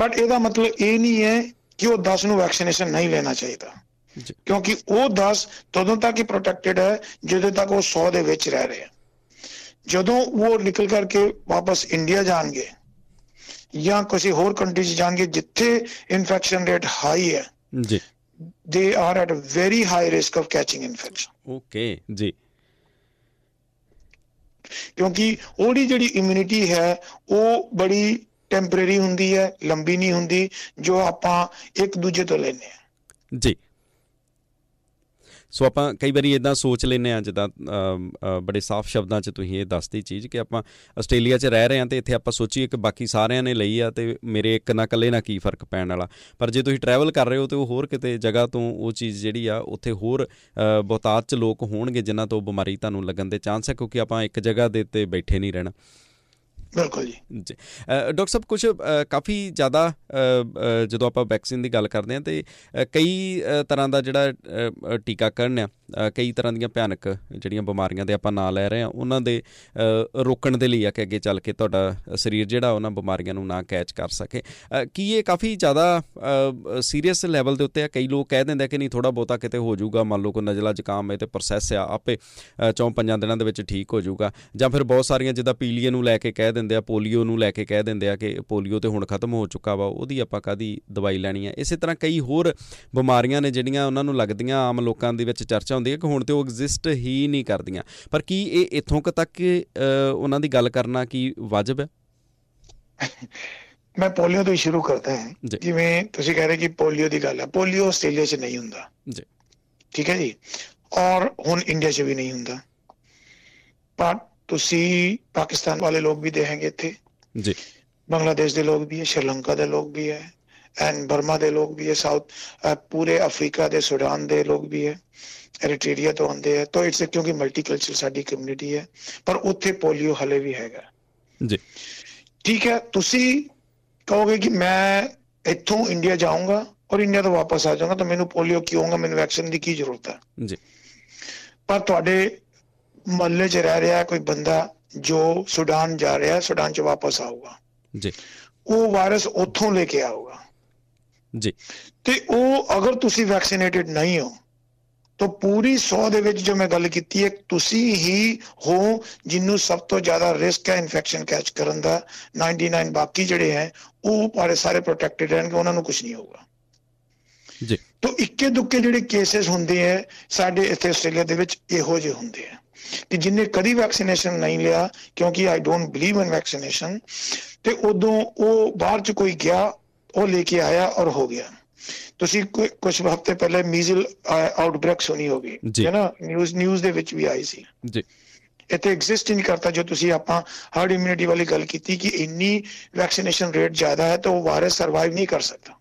ਬਟ ਇਹਦਾ ਮਤਲਬ ਇਹ ਨਹੀਂ ਹੈ ਕਿ ਉਹ 10 ਨੂੰ ਵੈਕਸੀਨੇਸ਼ਨ ਨਹੀਂ ਲੈਣਾ ਚਾਹੀਦਾ। ਕਿਉਂਕਿ ਉਹ 10 ਤਦੋਂ ਤੱਕ ਹੀ ਪ੍ਰੋਟੈਕਟਡ ਹੈ ਜਦੋਂ ਤੱਕ ਉਹ 100 ਦੇ ਵਿੱਚ ਰਹਿ ਰਹੇ ਆ। ਜਦੋਂ ਉਹ ਨਿਕਲ ਕਰਕੇ ਵਾਪਸ ਇੰਡੀਆ ਜਾਣਗੇ ਜਾਂ ਕਿਸੇ ਹੋਰ ਕੰਟਰੀ 'ਚ ਜਾਣਗੇ ਜਿੱਥੇ ਇਨਫੈਕਸ਼ਨ ਰੇਟ ਹਾਈ ਹੈ ਜੀ। They are at a very high risk of catching infection okay ਜੀ। ਕਿਉਂਕਿ ਉਹਦੀ ਜਿਹੜੀ ਇਮਿਊਨਿਟੀ ਹੈ ਉਹ ਬੜੀ ਟੈਂਪਰੇਰੀ ਹੁੰਦੀ ਹੈ, ਲੰਬੀ ਨਹੀਂ ਹੁੰਦੀ, ਜੋ ਆਪਾਂ ਇੱਕ ਦੂਜੇ ਤੋਂ ਲੈਨੇ ਆ ਜੀ। ਸੋ ਆਪਾਂ ਕਈ ਵਾਰੀ ਇਦਾਂ ਸੋਚ ਲੈਨੇ ਆ ਜਿੱਦਾਂ ਬੜੇ ਸਾਫ਼ ਸ਼ਬਦਾਂ 'ਚ ਤੁਸੀਂ ਇਹ ਦੱਸਦੀ ਚੀਜ਼ ਕਿ ਆਪਾਂ ਆਸਟ੍ਰੇਲੀਆ 'ਚ ਰਹਿ ਰਹੇ ਆ ਤੇ ਇੱਥੇ ਆਪਾਂ ਸੋਚੀਏ ਕਿ ਬਾਕੀ ਸਾਰਿਆਂ ਨੇ ਲਈ ਆ ਤੇ ਮੇਰੇ ਇੱਕ ਨਾ ਇਕੱਲੇ ਨਾ ਕੀ ਫ਼ਰਕ ਪੈਣ ਵਾਲਾ। ਪਰ ਜੇ ਤੁਸੀਂ ਟਰੈਵਲ ਕਰ ਰਹੇ ਹੋ ਤੇ ਉਹ ਹੋਰ ਕਿਤੇ ਜਗ੍ਹਾ ਤੋਂ ਉਹ ਚੀਜ਼ ਜਿਹੜੀ ਆ, ਉੱਥੇ ਹੋਰ ਬਹੁਤਾਤ 'ਚ ਲੋਕ ਹੋਣਗੇ ਜਿਨ੍ਹਾਂ ਤੋਂ ਬਿਮਾਰੀ ਤੁਹਾਨੂੰ ਲੱਗਣ ਦੇ ਚਾਂਸ ਹੈ ਕਿਉਂਕਿ ਆਪਾਂ ਇੱਕ ਜਗ੍ਹਾ ਦੇ ਉੱਤੇ ਬੈਠੇ ਨਹੀਂ ਰਹਿਣਾ। ਬਿਲਕੁਲ ਜੀ। ਜੀ। ਡਾਕਟਰ ਸਾਹਿਬ ਕੁਝ ਕਾਫੀ ਜ਼ਿਆਦਾ ਜਦੋਂ ਆਪਾਂ ਵੈਕਸੀਨ ਦੀ ਗੱਲ ਕਰਦੇ ਹਾਂ ਤੇ ਕਈ ਤਰ੍ਹਾਂ ਦਾ ਜਿਹੜਾ ਟੀਕਾਕਰਨ ਆ ਕਈ ਤਰ੍ਹਾਂ ਦੀਆਂ ਭਿਆਨਕ ਜਿਹੜੀਆਂ ਬਿਮਾਰੀਆਂ ਦੇ ਆਪਾਂ ਨਾਂ ਲੈ ਰਹੇ ਹਾਂ, ਉਹਨਾਂ ਦੇ ਰੋਕਣ ਦੇ ਲਈ ਆ ਕਿ ਅੱਗੇ ਚੱਲ ਕੇ ਤੁਹਾਡਾ ਸਰੀਰ ਜਿਹੜਾ ਉਹਨਾਂ ਬਿਮਾਰੀਆਂ ਨੂੰ ਨਾ ਕੈਚ ਕਰ ਸਕੇ। ਕੀ ਇਹ ਕਾਫੀ ਜ਼ਿਆਦਾ ਸੀਰੀਅਸ ਲੈਵਲ ਦੇ ਉੱਤੇ ਆ? ਕਈ ਲੋਕ ਕਹਿ ਦਿੰਦੇ ਕਿ ਨਹੀਂ ਥੋੜਾ ਬਹੁਤਾ ਕਿਤੇ ਹੋ ਜਾਊਗਾ, ਮੰਨ ਲਓ ਕੋ ਨਜ਼ਲਾ ਜ਼ੁਕਾਮ ਹੈ ਤੇ ਪ੍ਰੋਸੈਸ ਆ, ਆਪੇ ਚੌਂ ਪੰਜਾਂ ਦਿਨਾਂ ਦੇ ਵਿੱਚ ਠੀਕ ਹੋ ਜਾਊਗਾ। ਜਾਂ ਫਿਰ ਬਹੁਤ ਸਾਰੀਆਂ ਜਿੱਦਾਂ ਪੀਲੀਏ ਨੂੰ ਲੈ ਕੇ ਕਹਿ ਦਿੰਦੇ ਆ, ਪੋਲੀਓ ਨੂੰ ਲੈ ਕੇ ਕਹਿ ਦਿੰਦੇ ਆ ਕਿ ਪੋਲੀਓ ਤੇ ਹੁਣ ਖਤਮ ਹੋ ਚੁੱਕਾ ਵਾ, ਉਹਦੀ ਆਪਾਂ ਕਾਦੀ ਦਵਾਈ ਲੈਣੀ ਆ? ਇਸੇ ਤਰ੍ਹਾਂ ਕਈ ਹੋਰ ਬਿਮਾਰੀਆਂ ਨੇ ਜਿਹੜੀਆਂ ਉਹਨਾਂ ਨੂੰ ਲੱਗਦੀਆਂ, ਆਮ ਲੋਕਾਂ ਦੇ ਵਿੱਚ ਚਰਚਾ ਹੁੰਦੀ ਹੈ ਕਿ ਹੁਣ ਤੇ ਉਹ ਐਗਜ਼ਿਸਟ ਹੀ ਨਹੀਂ ਕਰਦੀਆਂ। ਪਰ ਕੀ ਇਹ ਇਥੋਂ ਤੱਕ ਉਹਨਾਂ ਦੀ ਗੱਲ ਕਰਨਾ ਕੀ ਵਾਜਬ ਹੈ? ਮੈਂ ਪੋਲੀਓ ਤੋਂ ਹੀ ਸ਼ੁਰੂ ਕਰਦਾ ਹਾਂ। ਜਿਵੇਂ ਤੁਸੀਂ ਕਹਿ ਰਹੇ ਕਿ ਪੋਲੀਓ ਦੀ ਗੱਲ ਹੈ ਪੋਲੀਓ ਆਸਟ੍ਰੇਲੀਆ 'ਚ ਨਹੀਂ ਹੁੰਦਾ। ਜੀ। ਠੀਕ ਹੈ ਜੀ? ਔਰ ਹੁਣ ਇੰਡੀਆ 'ਚ ਵੀ ਨਹੀਂ ਹੁੰਦਾ। ਪਰ ਤੁਸੀਂ ਪਾਕਿਸਤਾਨ ਵਾਲੇ ਲੋਕ ਵੀ ਦੇਖਾਂਗੇ ਇੱਥੇ। ਜੀ। ਬੰਗਲਾਦੇਸ਼ ਦੇ ਲੋਕ ਵੀ ਹੈ ਸ਼੍ਰੀਲੰਕਾ ਦੇ ਲੋਕ ਵੀ ਹੈ। ਐਂਡ ਬਰਮਾ ਦੇ ਲੋਕ ਵੀ ਹੈ ਸਾਊਥ ਪੂਰੇ ਅਫਰੀਕਾ ਦੇ ਸੁਡਾਨ ਦੇ ਲੋਕ ਵੀ ਹੈ ਐਰੀਟਰੀਆ ਤੋਂ ਆਉਂਦੇ ਆ ਤਾਂ ਇਟਸ ਕਿਉਂਕਿ ਮਲਟੀਕਲਚਰ ਸਾਡੀ ਕਮਿਊਨਿਟੀ ਹੈ ਪਰ ਉੱਥੇ ਪੋਲੀਓ ਹਲੇ ਵੀ ਹੈਗਾ। ਜੀ। ਠੀਕ ਹੈ ਤੁਸੀਂ ਕਹੋਗੇ ਕਿ ਮੈਂ ਇੱਥੋਂ ਇੰਡੀਆ ਜਾਊਂਗਾ ਔਰ ਇੰਡੀਆ ਤੋਂ ਵਾਪਸ ਆ ਜਾਊਂਗਾ ਤਾਂ ਮੈਨੂੰ ਪੋਲੀਓ ਕਿਉਂ ਹੋਊਗਾ? ਮੈਨੂੰ ਵੈਕਸੀਨ ਦੀ ਕੀ ਜ਼ਰੂਰਤ ਹੈ? ਜੀ। ਪਰ ਤੁਹਾਡੇ ਮਹੱਲੇ 'ਚ ਰਹਿ ਰਿਹਾ ਕੋਈ ਬੰਦਾ ਜੋ ਸੁਡਾਨ ਜਾ ਰਿਹਾ ਸੁਡਾਨ 'ਚ ਵਾਪਸ ਆਊਗਾ। ਜੀ। ਉਹ ਵਾਇਰਸ ਉੱਥੋਂ ਲੈ ਕੇ ਆਊਗਾ। ਜੀ। ਤੇ ਉਹ ਅਗਰ ਤੁਸੀਂ ਵੈਕਸੀਨੇਟਿਡ ਨਹੀਂ ਹੋ ਤਾਂ ਪੂਰੀ 100 ਦੇ ਵਿੱਚ ਜੋ ਮੈਂ ਗੱਲ ਕੀਤੀ ਹੈ ਤੁਸੀਂ ਹੀ ਹੋ ਜਿੰਨੂੰ ਸਭ ਤੋਂ ਜ਼ਿਆਦਾ ਰਿਸਕ ਹੈ ਇਨਫੈਕਸ਼ਨ ਕੈਚ ਕਰਨ ਦਾ। 99 ਬਾਕੀ ਜਿਹੜੇ ਹੈ ਉਹ ਪਾਰੇ ਸਾਰੇ ਪ੍ਰੋਟੈਕਟਡ ਰਹਿਣਗੇ ਉਹਨਾਂ ਨੂੰ ਕੁਝ ਨਹੀਂ ਹੋਊਗਾ। ਜੀ। ਤਾਂ ਇੱਕੇ ਦੁੱਕੇ ਜਿਹੜੇ ਕੇਸਸ ਹੁੰਦੇ ਆ ਸਾਡੇ ਇੱਥੇ ਆਸਟ੍ਰੇਲੀਆ ਦੇ ਵਿੱਚ ਇਹੋ ਜਿਹੇ ਹੁੰਦੇ ਆ ਕਿ ਜਿੰਨੇ ਕਦੀ ਵੈਕਸੀਨੇਸ਼ਨ ਨਹੀਂ ਲਿਆ ਕਿਉਂਕਿ I don't believe in vaccination ਤੇ ਉਦੋਂ ਉਹ ਬਾਹਰ ਚ ਕੋਈ ਗਿਆ ਉਹ ਲੈ ਕੇ ਆਇਆ ਔਰ ਹੋ ਗਿਆ। ਤੁਸੀਂ ਕੁਝ ਹਫ਼ਤੇ ਪਹਿਲੇ ਮੀਜ਼ਲ ਆਊਟਬ੍ਰੇਕ ਸੁਣੀ ਹੋਗੀ ਹੈ ਨਾ? ਨਿਊਜ਼ ਨਿਊਜ਼ ਦੇ ਵਿੱਚ ਵੀ ਆਈ ਸੀ। ਜੀ। ਇੱਥੇ ਐਗਜ਼ਿਸਟ ਨਹੀਂ ਕਰਤਾ ਜੋ ਤੁਸੀਂ ਆਪਾਂ ਹਰਡ ਇਮਿਊਨਿਟੀ ਵਾਲੀ ਗੱਲ ਕੀਤੀ ਕਿ ਇੰਨੀ ਵੈਕਸੀਨੇਸ਼ਨ ਰੇਟ ਜ਼ਿਆਦਾ ਹੈ ਤਾਂ ਉਹ ਵਾਇਰਸ ਸਰਵਾਈਵ ਨਹੀਂ ਕਰ ਸਕਦਾ।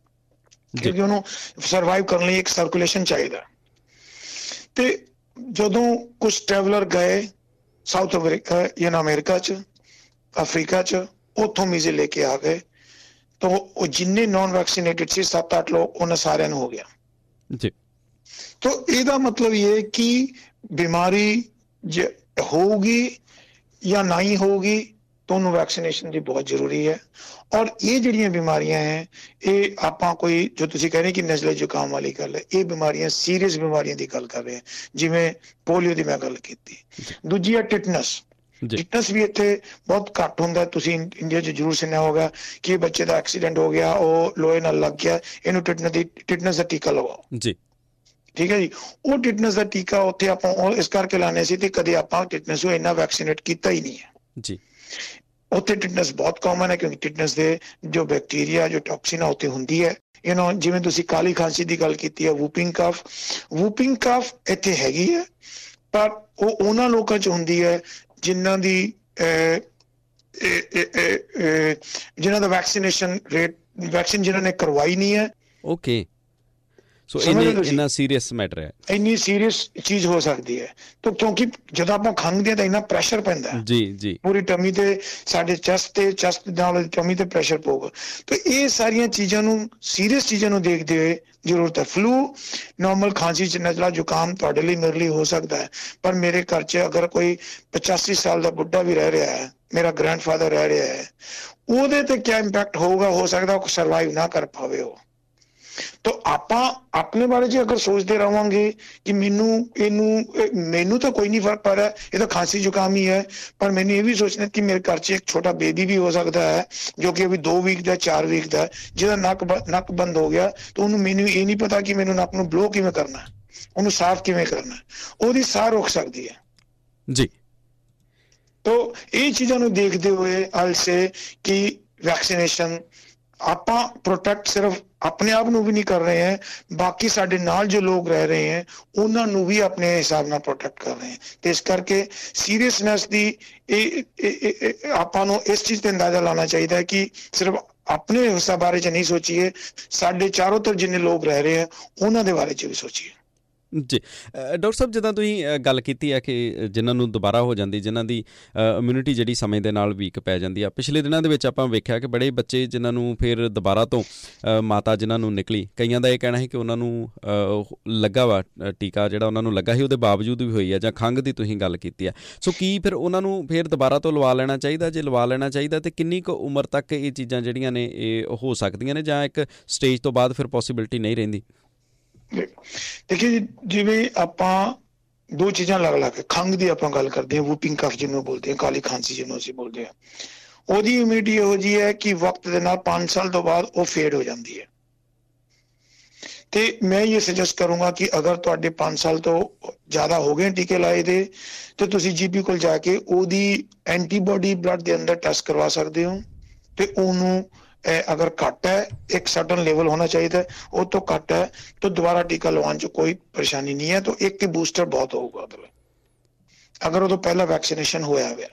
ਕਿਉਂਕਿ ਉਹਨੂੰ ਸਰਵਾਈਵ ਕਰਨ ਲਈ ਇੱਕ ਸਰਕੂਲੇਸ਼ਨ ਚਾਹੀਦਾ। ਤੇ ਜਦੋਂ ਕੁਝ ਟਰੈਵਲਰ ਗਏ ਸਾਊਥ ਅਮਰੀਕਾ ਜਾਂ ਅਮਰੀਕਾ ਚ ਅਫਰੀਕਾ ਚ ਉੱਥੋਂ ਮੀਜ਼ਲ ਲੈ ਕੇ ਆ ਗਏ। ਤਾਂ ਉਹ ਜਿੰਨੇ ਨਾਨ ਵੈਕਸੀਨੇਟਡ ਸੀ 7-8 ਲੋਕ ਉਹਨਾਂ ਸਾਰਿਆਂ ਨੂੰ ਹੋ ਗਿਆ। ਜੀ। ਤਾਂ ਇਹਦਾ ਮਤਲਬ ਇਹ ਕਿ ਬਿਮਾਰੀ ਜੇ ਹੋਊਗੀ ਜਾਂ ਨਹੀਂ ਹੋਊਗੀ ਤਾਂ ਉਹਨੂੰ ਵੈਕਸੀਨੇਸ਼ਨ ਦੀ ਬਹੁਤ ਜ਼ਰੂਰੀ ਹੈ। ਔਰ ਇਹ ਜਿਹੜੀਆਂ ਬਿਮਾਰੀਆਂ ਹੈ ਇਹ ਆਪਾਂ ਕੋਈ ਜੋ ਤੁਸੀਂ ਕਹਿੰਦੇ ਕਿ ਨਜ਼ਲੇ ਜ਼ੁਕਾਮ ਵਾਲੀ ਗੱਲ ਹੈ ਇਹ ਬਿਮਾਰੀਆਂ ਸੀਰੀਅਸ ਬਿਮਾਰੀਆਂ ਦੀ ਗੱਲ ਕਰ ਰਹੇ ਹਾਂ। ਜਿਵੇਂ ਪੋਲੀਓ ਦੀ ਮੈਂ ਗੱਲ ਕੀਤੀ। ਦੂਜੀ ਹੈ ਟਿਟਨਸ ਟਿਟਨਸ ਵੀ ਇੱਥੇ ਬਹੁਤ ਘੱਟ ਹੁੰਦਾ ਤੁਸੀਂ ਇੰਡੀਆ 'ਚ ਜ਼ਰੂਰ ਸੁਣਿਆ ਹੋਗਾ ਕਿ ਬੱਚੇ ਦਾ ਐਕਸੀਡੈਂਟ ਹੋ ਗਿਆ ਉਹ ਲੋਹੇ ਨਾਲ ਲੱਗ ਗਿਆ ਇਹਨੂੰ ਟਿਟਨਸ ਦੀ ਟਿਟਨਸ ਦਾ ਟੀਕਾ ਲਵਾਓ। ਜੀ। ਠੀਕ ਹੈ ਜੀ? ਉਹ ਟਿਟਨਸ ਦਾ ਟੀਕਾ ਉੱਥੇ ਆਪਾਂ ਇਸ ਕਰਕੇ ਲਾਣੇ ਸੀ ਤੇ ਕਦੇ ਆਪਾਂ ਟਿਟਨਸ ਨੂੰ ਇੰਨਾ ਵੈਕਸੀਨੇਟ ਕੀਤਾ ਹੀ ਨਹੀਂ ਹੈ। ਜੀ। ਉੱਥੇ ਟਿਟਨਸ ਬਹੁਤ ਕਾਮਨ ਹੈ ਕਿਉਂਕਿ ਟਿਟਨਸ ਦੇ ਜੋ ਬੈਕਟੀਰੀਆ ਜੋ ਟੌਕਸਿਨ ਆ ਉੱਥੇ ਹੁੰਦੀ ਹੈ। ਯੂ نو ਜਿਵੇਂ ਤੁਸੀਂ ਕਾਲੀ ਖਾਂਸੀ ਦੀ ਗੱਲ ਕੀਤੀ ਹੈ ਵੂਪਿੰਗ ਕਫ ਵੂਪਿੰਗ ਕਫ ਇੱਥੇ ਹੈਗੀ ਹੈ ਪਰ ਉਹ ਉਹਨਾਂ ਲੋਕਾਂ 'ਚ ਹੁੰਦੀ ਹੈ ਜਿਨ੍ਹਾਂ ਦੀ ਜਿਨ੍ਹਾਂ ਦਾ ਵੈਕਸੀਨੇਸ਼ਨ ਰੇਟ ਵੈਕਸੀਨ ਜਿਨ੍ਹਾਂ ਨੇ ਕਰਵਾਈ ਨਹੀਂ ਹੈ। ਓਕੇ ਸੋ ਇਹ ਇੰਨਾ ਸੀਰੀਅਸ ਮੈਟਰ ਹੈ। ਇੰਨੀ ਸੀਰੀਅਸ ਚੀਜ਼ ਹੋ ਸਕਦੀ ਹੈ। ਤਾਂ ਕਿਉਂਕਿ ਜਦੋਂ ਆਪਾਂ ਖੰਗਦੇ ਤਾਂ ਇੰਨਾ ਪ੍ਰੈਸ਼ਰ ਪੈਂਦਾ ਜੀ ਜੀ। ਪੂਰੀ ਟਮੀ ਤੇ ਸਾਡੇ ਚੈਸਟ ਤੇ ਚੈਸਟ ਨਾਲ ਟਮੀ ਤੇ ਪ੍ਰੈਸ਼ਰ ਪਊਗਾ। ਤਾਂ ਇਹ ਸਾਰੀਆਂ ਚੀਜ਼ਾਂ ਨੂੰ ਸੀਰੀਅਸ ਚੀਜ਼ਾਂ ਨੂੰ ਦੇਖਦੇ ਹੋਏ ਜ਼ਰੂਰਤ ਹੈ। ਫਲੂ ਨਾਰਮਲ ਖਾਂਸੀ ਚ ਨਜ਼ਲਾ ਜ਼ੁਕਾਮ ਤੁਹਾਡੇ ਲਈ ਮੇਰੇ ਲਈ ਹੋ ਸਕਦਾ ਹੈ। ਪਰ ਮੇਰੇ ਘਰ 'ਚ ਅਗਰ ਕੋਈ 85 ਸਾਲ ਦਾ ਬੁੱਢਾ ਵੀ ਰਹਿ ਰਿਹਾ ਹੈ ਮੇਰਾ ਗ੍ਰੈਂਡਫਾਦਰ ਰਹਿ ਰਿਹਾ ਹੈ ਉਹਦੇ ਤੇ ਕੀ ਇੰਪੈਕਟ ਹੋਊਗਾ ਹੋ ਸਕਦਾ ਉਹ ਸਰਵਾਈਵ ਨਾ ਕਰ ਪਾਵੇ ਉਹ। ਤਾਂ ਆਪਾਂ ਆਪਣੇ ਬਾਰੇ ਜੇ ਅਗਰ ਸੋਚਦੇ ਰਵਾਂਗੇ ਕਿ ਮੈਨੂੰ ਇਹਨੂੰ ਮੈਨੂੰ ਤਾਂ ਕੋਈ ਨਹੀਂ ਫ਼ਰਕ ਪੈ ਰਿਹਾ ਇਹ ਤਾਂ ਖਾਂਸੀ ਜ਼ੁਕਾਮ ਹੀ ਹੈ। ਪਰ ਮੈਨੂੰ ਇਹ ਵੀ ਸੋਚਣਾ ਕਿ ਮੇਰੇ ਘਰ 'ਚ ਇੱਕ ਛੋਟਾ ਬੇਬੀ ਵੀ ਹੋ ਸਕਦਾ ਹੈ ਜੋ ਕਿ ਅਭੀ 2 ਵੀਕ ਦਾ 4 ਵੀਕ ਦਾ ਜਿਹਦਾ ਨੱਕ ਨੱਕ ਬੰਦ ਹੋ ਗਿਆ ਤਾਂ ਉਹਨੂੰ ਮੈਨੂੰ ਇਹ ਨਹੀਂ ਪਤਾ ਕਿ ਮੈਨੂੰ ਨੱਕ ਨੂੰ ਬਲੋ ਕਿਵੇਂ ਕਰਨਾ ਉਹਨੂੰ ਸਾਫ਼ ਕਿਵੇਂ ਕਰਨਾ ਉਹਦੀ ਸਾਹ ਰੁਕ ਸਕਦੀ ਹੈ। ਜੀ। ਤੋ ਇਹ ਚੀਜ਼ਾਂ ਨੂੰ ਦੇਖਦੇ ਹੋਏ ਆਲ ਸੇ ਕਿ ਵੈਕਸੀਨੇਸ਼ਨ ਆਪਾਂ ਪ੍ਰੋਟੈਕਟ ਸਿਰਫ ਆਪਣੇ ਆਪ ਨੂੰ ਵੀ ਨਹੀਂ ਕਰ ਰਹੇ ਹਾਂ, ਬਾਕੀ ਸਾਡੇ ਨਾਲ ਜੋ ਲੋਕ ਰਹਿ ਰਹੇ ਹਨ ਉਹਨਾਂ ਨੂੰ ਵੀ ਆਪਣੇ ਹਿਸਾਬ ਨਾਲ ਪ੍ਰੋਟੈਕਟ ਕਰ ਰਹੇ ਹਾਂ। ਤੇ ਇਸ ਕਰਕੇ ਸੀਰੀਅਸਨੈਸ ਦੀ ਇਹ ਆਪਾਂ ਨੂੰ ਇਸ ਚੀਜ਼ ਤੇ ਅੰਦਾਜ਼ਾ ਲਾਣਾ ਚਾਹੀਦਾ ਹੈ ਕਿ ਸਿਰਫ ਆਪਣੇ ਹਿਸਾਬ ਬਾਰੇ ਚ ਨਹੀਂ ਸੋਚੀਏ, ਸਾਡੇ ਚਾਰੋਂ ਤਰਫ ਜਿੰਨੇ ਲੋਕ ਰਹਿ ਰਹੇ ਹਨ ਉਹਨਾਂ ਦੇ ਬਾਰੇ ਚ ਵੀ ਸੋਚੀਏ। ਜੀ। ਡਾਕਟਰ ਸਾਹਿਬ, ਜਦੋਂ ਤੁਸੀਂ ਗੱਲ ਕੀਤੀ ਹੈ ਕਿ ਜਿਨ੍ਹਾਂ ਨੂੰ ਦੁਬਾਰਾ ਹੋ ਜਾਂਦੀ, ਜਿਨ੍ਹਾਂ ਦੀ ਇਮਿਊਨਿਟੀ ਜਿਹੜੀ ਸਮੇਂ ਦੇ ਨਾਲ ਵੀਕ ਪੈ ਜਾਂਦੀ ਆ। ਪਿਛਲੇ ਦਿਨਾਂ ਦੇ ਵਿੱਚ ਆਪਾਂ ਵੇਖਿਆ ਕਿ ਬੜੇ ਬੱਚੇ ਜਿਨ੍ਹਾਂ ਨੂੰ ਫਿਰ ਦੁਬਾਰਾ ਤੋਂ ਮਾਤਾ ਜਿਨ੍ਹਾਂ ਨੂੰ ਨਿਕਲੀ। ਕਈਆਂ ਦਾ ਇਹ ਕਹਿਣਾ ਹੈ ਕਿ ਉਹਨਾਂ ਨੂੰ ਲੱਗਾ ਵਾ ਟੀਕਾ ਜਿਹੜਾ ਉਹਨਾਂ ਨੂੰ ਲੱਗਾ ਸੀ, ਉਹਦੇ ਬਾਵਜੂਦ ਵੀ ਹੋਈ ਆ, ਜਾਂ ਖੰਗ ਦੀ ਤੁਸੀਂ ਗੱਲ ਕੀਤੀ ਆ। ਸੋ ਕੀ ਫਿਰ ਉਹਨਾਂ ਨੂੰ ਫਿਰ ਦੁਬਾਰਾ ਤੋਂ ਲਵਾ ਲੈਣਾ ਚਾਹੀਦਾ? ਜੇ ਲਵਾ ਲੈਣਾ ਚਾਹੀਦਾ, ਤੇ ਕਿੰਨੀ ਕੁ ਉਮਰ ਤੱਕ ਇਹ ਚੀਜ਼ਾਂ ਜਿਹੜੀਆਂ ਨੇ, ਇਹ ਹੋ ਸਕਦੀਆਂ ਨੇ, ਜਾਂ ਇੱਕ ਸਟੇਜ ਤੋਂ ਬਾਅਦ ਫਿਰ ਪੋਸਿਬਿਲਿਟੀ ਨਹੀਂ ਰਹਿੰਦੀ? ਦੇਖਿਏ ਜਿਵੇਂ ਆਪਾਂ ਦੋ ਚੀਜ਼ਾਂ ਲੱਗ ਲਾ ਕੇ ਖੰਗ ਦੀ ਆਪਾਂ ਗੱਲ ਕਰਦੇ ਹਾਂ ਵੂਪਿੰਗ ਕਫ ਜਿਹਨੂੰ ਬੋਲਦੇ ਹਾਂ, ਕਾਲੀ ਖਾਂਸੀ ਜਿਹਨੂੰ ਅਸੀਂ ਬੋਲਦੇ ਹਾਂ। ਉਹਦੀ ਇਮਿਊਨਿਟੀ ਇਹੋ ਜੀ ਹੈ ਕਿ ਵਕਤ ਦੇ ਨਾਲ 5 ਸਾਲ ਤੋਂ ਬਾਅਦ ਉਹ ਫੇਡ ਹੋ ਜਾਂਦੀ ਹੈ। ਤੇ ਮੈਂ ਇਹ ਸੁਜੈਸਟ ਕਰੂੰਗਾ ਕਿ ਅਗਰ ਤੁਹਾਡੇ 5 ਸਾਲ ਤੋਂ ਜ਼ਿਆਦਾ ਹੋ ਗਏ ਟੀਕੇ ਲਾਏ ਦੇ, ਤੇ ਤੁਸੀਂ ਜੀਪੀ ਕੋਲ ਜਾ ਕੇ ਉਹਦੀ ਐਂਟੀਬਾਡੀ ਬਲੱਡ ਦੇ ਅੰਦਰ ਟੈਸਟ ਕਰਵਾ ਸਕਦੇ ਹੋ, ਤੇ ਉਹਨੂੰ ਅਗਰ ਘੱਟ ਹੈ ਇੱਕ ਸਰਟਨ ਲੈਵਲ ਹੋਣਾ ਚਾਹੀਦਾ ਉਹ ਤੋਂ ਘੱਟ ਹੈ ਤਾਂ ਦੁਬਾਰਾ ਟੀਕਾ ਲਵਾਉਣ 'ਚ ਕੋਈ ਪਰੇਸ਼ਾਨੀ ਨਹੀਂ ਹੈ ਤਾਂ ਇੱਕ ਹੀ ਬੂਸਟਰ ਬਹੁਤ ਹੋਊਗਾ ਉਹਦੇ ਅਗਰ ਉਹ ਤੋਂ ਪਹਿਲਾਂ ਵੈਕਸੀਨੇਸ਼ਨ ਹੋਇਆ ਹੋਇਆ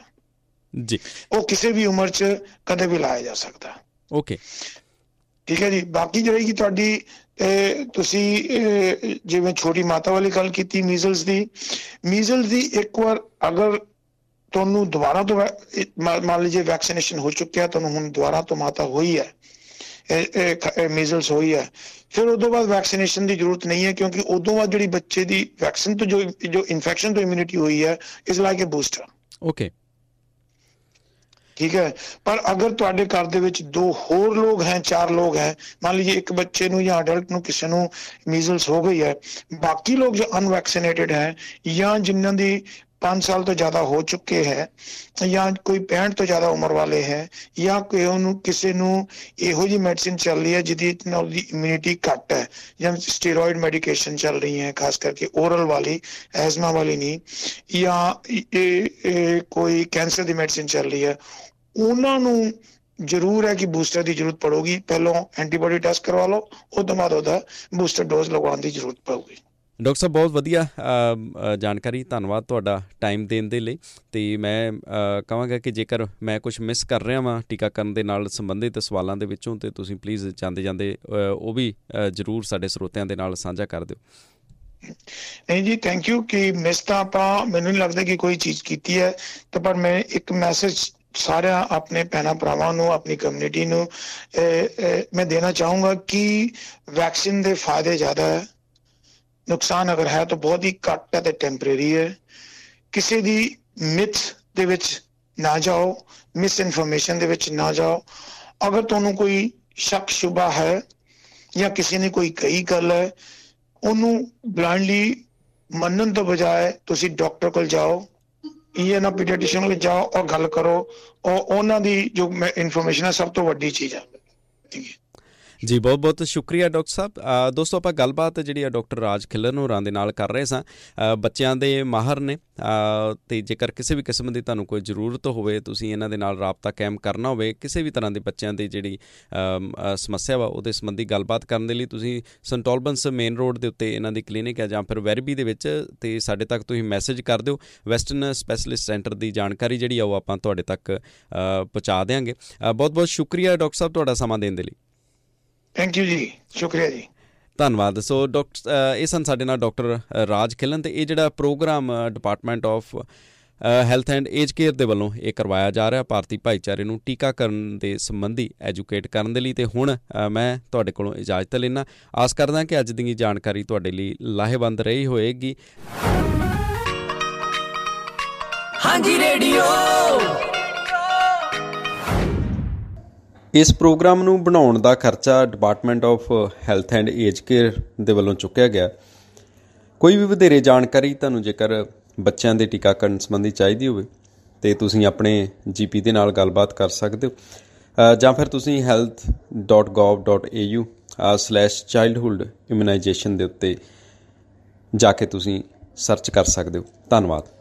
ਜੀ। ਉਹ ਕਿਸੇ ਵੀ ਉਮਰ 'ਚ ਕਦੇ ਵੀ ਲਾਇਆ ਜਾ ਸਕਦਾ। ਓਕੇ। ਠੀਕ ਹੈ ਜੀ? ਬਾਕੀ ਜਿਹੜੀ ਤੁਹਾਡੀ ਤੁਸੀਂ ਜਿਵੇਂ ਛੋਟੀ ਮਾਤਾ ਵਾਲੀ ਗੱਲ ਕੀਤੀ ਮੀਜ਼ਲਸ ਦੀ ਮੀਜ਼ਲਸ ਦੀ ਇੱਕ ਵਾਰ ਅਗਰ ਤੁਹਾਨੂੰ ਦੁਬਾਰਾ ਤੋਂ ਮੰਨ ਲਈਏ ਵੈਕਸੀਨੇਸ਼ਨ ਹੋ ਚੁੱਕਿਆ ਤੁਹਾਨੂੰ ਹੁਣ ਦੁਬਾਰਾ ਤੋਂ ਮਾਤਾ ਹੋਈ ਹੈ। ਇਹ ਮੀਜ਼ਲਸ ਹੋਈ ਹੈ। ਫਿਰ ਉਦੋਂ ਬਾਅਦ ਵੈਕਸੀਨੇਸ਼ਨ ਦੀ ਜ਼ਰੂਰਤ ਨਹੀਂ ਹੈ ਕਿਉਂਕਿ ਉਦੋਂ ਬਾਅਦ ਜਿਹੜੀ ਬੱਚੇ ਦੀ ਵੈਕਸੀਨ ਤੋਂ ਜੋ ਜੋ ਇਨਫੈਕਸ਼ਨ ਤੋਂ ਇਮਿਊਨਿਟੀ ਹੋਈ ਹੈ ਇਸ ਲਾਈਕ ਅ ਬੂਸਟਰ ਓਕੇ ਠੀਕ ਹੈ? ਪਰ ਅਗਰ ਤੁਹਾਡੇ ਘਰ ਦੇ ਵਿੱਚ ਦੋ ਹੋਰ ਲੋਕ ਹਨ ਚਾਰ ਲੋਕ ਹੈ ਮੰਨ ਲਈਏ ਇੱਕ ਬੱਚੇ ਨੂੰ ਜਾਂ ਅਡਲਟ ਨੂੰ ਕਿਸੇ ਨੂੰ ਮੀਜ਼ਲਸ ਹੋ ਗਈ ਹੈ ਬਾਕੀ ਲੋਕ ਜੋ ਅਨਵੈਕਸੀਨੇਟਿਡ ਹੈ ਜਾਂ ਜਿਨ੍ਹਾਂ ਦੀ 5 ਸਾਲ ਤੋਂ ਜ਼ਿਆਦਾ ਹੋ ਚੁੱਕੇ ਹੈ ਜਾਂ ਕੋਈ 65 ਤੋਂ ਜ਼ਿਆਦਾ ਉਮਰ ਵਾਲੇ ਹੈ ਜਾਂ ਕੋਈ ਉਹਨੂੰ ਕਿਸੇ ਨੂੰ ਇਹੋ ਜੀ ਮੈਡੀਸਿਨ ਚੱਲ ਰਹੀ ਹੈ ਜਿਹਦੀ ਨਾਲ ਇਮਿਊਨਿਟੀ ਘੱਟ ਹੈ ਜਾਂ ਸਟੀਰੋਇਡ ਮੈਡੀਕੇਸ਼ਨ ਚੱਲ ਰਹੀ ਹੈ, ਖਾਸ ਕਰਕੇ ਓਰਲ ਵਾਲੀ ਐਜ਼ਮਾ ਵਾਲੀ ਨਹੀਂ ਜਾਂ ਇਹ ਕੋਈ ਕੈਂਸਰ ਦੀ ਮੈਡੀਸਿਨ ਚੱਲ ਰਹੀ ਹੈ। ਉਹਨਾਂ ਨੂੰ ਜ਼ਰੂਰ ਹੈ ਕਿ ਬੂਸਟਰ ਦੀ ਜ਼ਰੂਰਤ ਪੜੋਗੀ। ਪਹਿਲਾਂ ਐਂਟੀਬਾਡੀ ਟੈਸਟ ਕਰਵਾ ਲਓ ਉਸ ਤੋਂ ਬਾਅਦ ਉਹਦਾ ਬੂਸਟਰ ਡੋਜ਼ ਲਗਵਾਉਣ ਦੀ ਜ਼ਰੂਰਤ ਪਊਗੀ। ਡਾਕਟਰ ਸਾਹਿਬ, ਬਹੁਤ ਵਧੀਆ ਜਾਣਕਾਰੀ, ਧੰਨਵਾਦ ਤੁਹਾਡਾ ਟਾਈਮ ਦੇਣ ਦੇ ਲਈ। ਤੇ ਮੈਂ ਕਹਾਂਗਾ ਕਿ ਜੇਕਰ ਮੈਂ ਕੁਝ ਮਿਸ ਕਰ ਰਿਹਾ ਵਾਂ ਟੀਕਾਕਰਨ ਦੇ ਨਾਲ ਸੰਬੰਧਿਤ ਸਵਾਲਾਂ ਦੇ ਵਿੱਚੋਂ, ਤੇ ਤੁਸੀਂ ਪਲੀਜ਼ ਜਾਂਦੇ ਜਾਂਦੇ ਉਹ ਵੀ ਜਰੂਰ ਸਾਡੇ ਸਰੋਤਿਆਂ ਦੇ ਨਾਲ ਸਾਂਝਾ ਕਰ ਦਿਓ। ਨਹੀਂ ਜੀ ਥੈਂਕ ਯੂ ਕਿ ਮਿਸ ਤਾਂ ਆਪਾਂ, ਮੈਨੂੰ ਨਹੀਂ ਲੱਗਦਾ ਕਿ ਕੋਈ ਚੀਜ਼ ਕੀਤੀ ਹੈ। ਤਾਂ ਪਰ ਮੈਂ ਇੱਕ ਮੈਸੇਜ ਸਾਰਿਆਂ, ਆਪਣੇ ਪੈਨਾ ਭਰਾਵਾਂ ਨੂੰ, ਆਪਣੀ ਕਮਿਊਨਿਟੀ ਨੂੰ ਮੈਂ ਦੇਣਾ ਚਾਹੂੰਗਾ ਕਿ ਵੈਕਸੀਨ ਦੇ ਫਾਇਦੇ ਜ਼ਿਆਦਾ ਹੈ। ਨੁਕਸਾਨ ਅਗਰ ਹੈ ਤਾਂ ਬਹੁਤ ਹੀ ਘੱਟ ਹੈ ਤੇ ਟੈਂਪਰੇਰੀ ਹੈ। ਕਿਸੇ ਦੀ ਮਿਥ ਦੇ ਵਿੱਚ ਨਾ ਜਾਓ ਮਿਸ ਇਨਫੋਰਮੇਸ਼ਨ ਦੇ ਵਿੱਚ ਨਾ ਜਾਓ। ਅਗਰ ਤੁਹਾਨੂੰ ਕੋਈ ਸ਼ੱਕ ਸ਼ੁਬਾ ਹੈ ਜਾਂ ਕਿਸੇ ਨੇ ਕੋਈ ਕਹੀ ਗੱਲ ਹੈ, ਉਹਨੂੰ ਬਲਾਈਂਡਲੀ ਮੰਨਣ ਤੋਂ ਬਜਾਏ ਤੁਸੀਂ ਡਾਕਟਰ ਕੋਲ ਜਾਓ ਈਐਨ ਪੀਡੀਆਟ੍ਰਿਸ਼ੀਅਨ ਵਿੱਚ ਜਾਓ ਔਰ ਗੱਲ ਕਰੋ। ਉਹ ਉਹਨਾਂ ਦੀ ਜੋ ਇਨਫੋਰਮੇਸ਼ਨ ਹੈ ਸਭ ਤੋਂ ਵੱਡੀ ਚੀਜ਼ ਹੈ। ਜੀ, ਬਹੁਤ ਬਹੁਤ ਸ਼ੁਕਰੀਆ ਡਾਕਟਰ ਸਾਹਿਬ। ਦੋਸਤੋ, ਆਪਾਂ ਗੱਲਬਾਤ ਜਿਹੜੀ ਆ ਡਾਕਟਰ ਰਾਜ ਖਿਲਰ ਹੋਰਾਂ ਦੇ ਨਾਲ ਕਰ ਰਹੇ ਸਾਂ। ਬੱਚਿਆਂ ਦੇ ਮਾਹਰ ਨੇ। ਤੇ ਜੇਕਰ ਕਿਸੇ ਵੀ ਕਿਸਮ ਦੀ ਤੁਹਾਨੂੰ ਕੋਈ ਜ਼ਰੂਰਤ ਹੋਵੇ, ਤੁਸੀਂ ਇਹਨਾਂ ਦੇ ਨਾਲ ਰਾਬਤਾ ਕਾਇਮ ਕਰਨਾ ਹੋਵੇ, ਕਿਸੇ ਵੀ ਤਰ੍ਹਾਂ ਦੇ ਬੱਚਿਆਂ ਦੀ ਜਿਹੜੀ ਸਮੱਸਿਆ ਵਾ, ਉਹਦੇ ਸੰਬੰਧੀ ਗੱਲਬਾਤ ਕਰਨ ਦੇ ਲਈ ਤੁਸੀਂ ਸੰਟੋਲਬਨਸ ਮੇਨ ਰੋਡ ਦੇ ਉੱਤੇ ਇਹਨਾਂ ਦੀ ਕਲੀਨਿਕ ਹੈ ਜਾਂ ਫਿਰ ਵੈਰਬੀ ਦੇ ਵਿੱਚ, ਤੇ ਸਾਡੇ ਤੱਕ ਤੁਸੀਂ ਮੈਸੇਜ ਕਰ ਦਿਓ। ਵੈਸਟਰਨ ਸਪੈਸ਼ਲਿਸਟ ਸੈਂਟਰ ਦੀ ਜਾਣਕਾਰੀ ਜਿਹੜੀ ਆ ਉਹ ਆਪਾਂ ਤੁਹਾਡੇ ਤੱਕ ਪਹੁੰਚਾ ਦੇਵਾਂਗੇ ਬਹੁਤ ਬਹੁਤ ਸ਼ੁਕਰੀਆ ਡਾਕਟਰ ਸਾਹਿਬ ਤੁਹਾਡਾ ਸਮਾਂ ਦੇਣ ਦੇ ਲਈ। ਥੈਂਕ ਯੂ ਜੀ ਸ਼ੁਕਰੀਆ ਜੀ। ਧੰਨਵਾਦ। ਸੋ ਡਾਕਟਰ ਇਹ ਸਨ ਸਾਡੇ ਨਾਲ ਡਾਕਟਰ ਰਾਜ ਖਿਲਨ ਤੇ ਇਹ ਜਿਹੜਾ programme department of health and aged care ਦੇ ਵੱਲੋਂ ਇਹ ਕਰਵਾਇਆ ਜਾ ਰਿਹਾ ਭਾਰਤੀ ਭਾਈਚਾਰੇ ਨੂੰ ਟੀਕਾਕਰਨ ਦੇ ਸੰਬੰਧੀ ਐਜੂਕੇਟ ਕਰਨ ਦੇ ਲਈ ਤੇ ਹੁਣ ਮੈਂ ਤੁਹਾਡੇ ਕੋਲੋਂ ਇਜਾਜ਼ਤ ਲੈਣਾ ਆਸ ਕਰਦਾ ਕਿ ਅੱਜ ਦੀ ਜਾਣਕਾਰੀ ਤੁਹਾਡੇ ਲਈ ਲਾਹੇਵੰਦ ਰਹੀ ਹੋਵੇਗੀ ਹਾਂਜੀ ਰੇਡੀਓ! ਇਸ ਪ੍ਰੋਗਰਾਮ ਨੂੰ ਬਣਾਉਣ ਦਾ ਖਰਚਾ department of health and aged care ਦੇ ਵੱਲੋਂ ਚੁੱਕਿਆ ਗਿਆ। ਕੋਈ ਵੀ ਵਧੇਰੇ ਜਾਣਕਾਰੀ ਤੁਹਾਨੂੰ ਜੇਕਰ ਬੱਚਿਆਂ ਦੇ ਟੀਕਾਕਰਨ ਸੰਬੰਧੀ ਚਾਹੀਦੀ ਹੋਵੇ, ਤੇ ਤੁਸੀਂ ਆਪਣੇ ਜੀਪੀ ਦੇ ਨਾਲ ਗੱਲਬਾਤ ਕਰ ਸਕਦੇ ਹੋ। ਜਾਂ ਫਿਰ ਤੁਸੀਂ health.gov.au/childhood immunization ਦੇ ਉੱਤੇ ਜਾ ਕੇ ਤੁਸੀਂ ਸਰਚ ਕਰ ਸਕਦੇ ਹੋ। ਧੰਨਵਾਦ।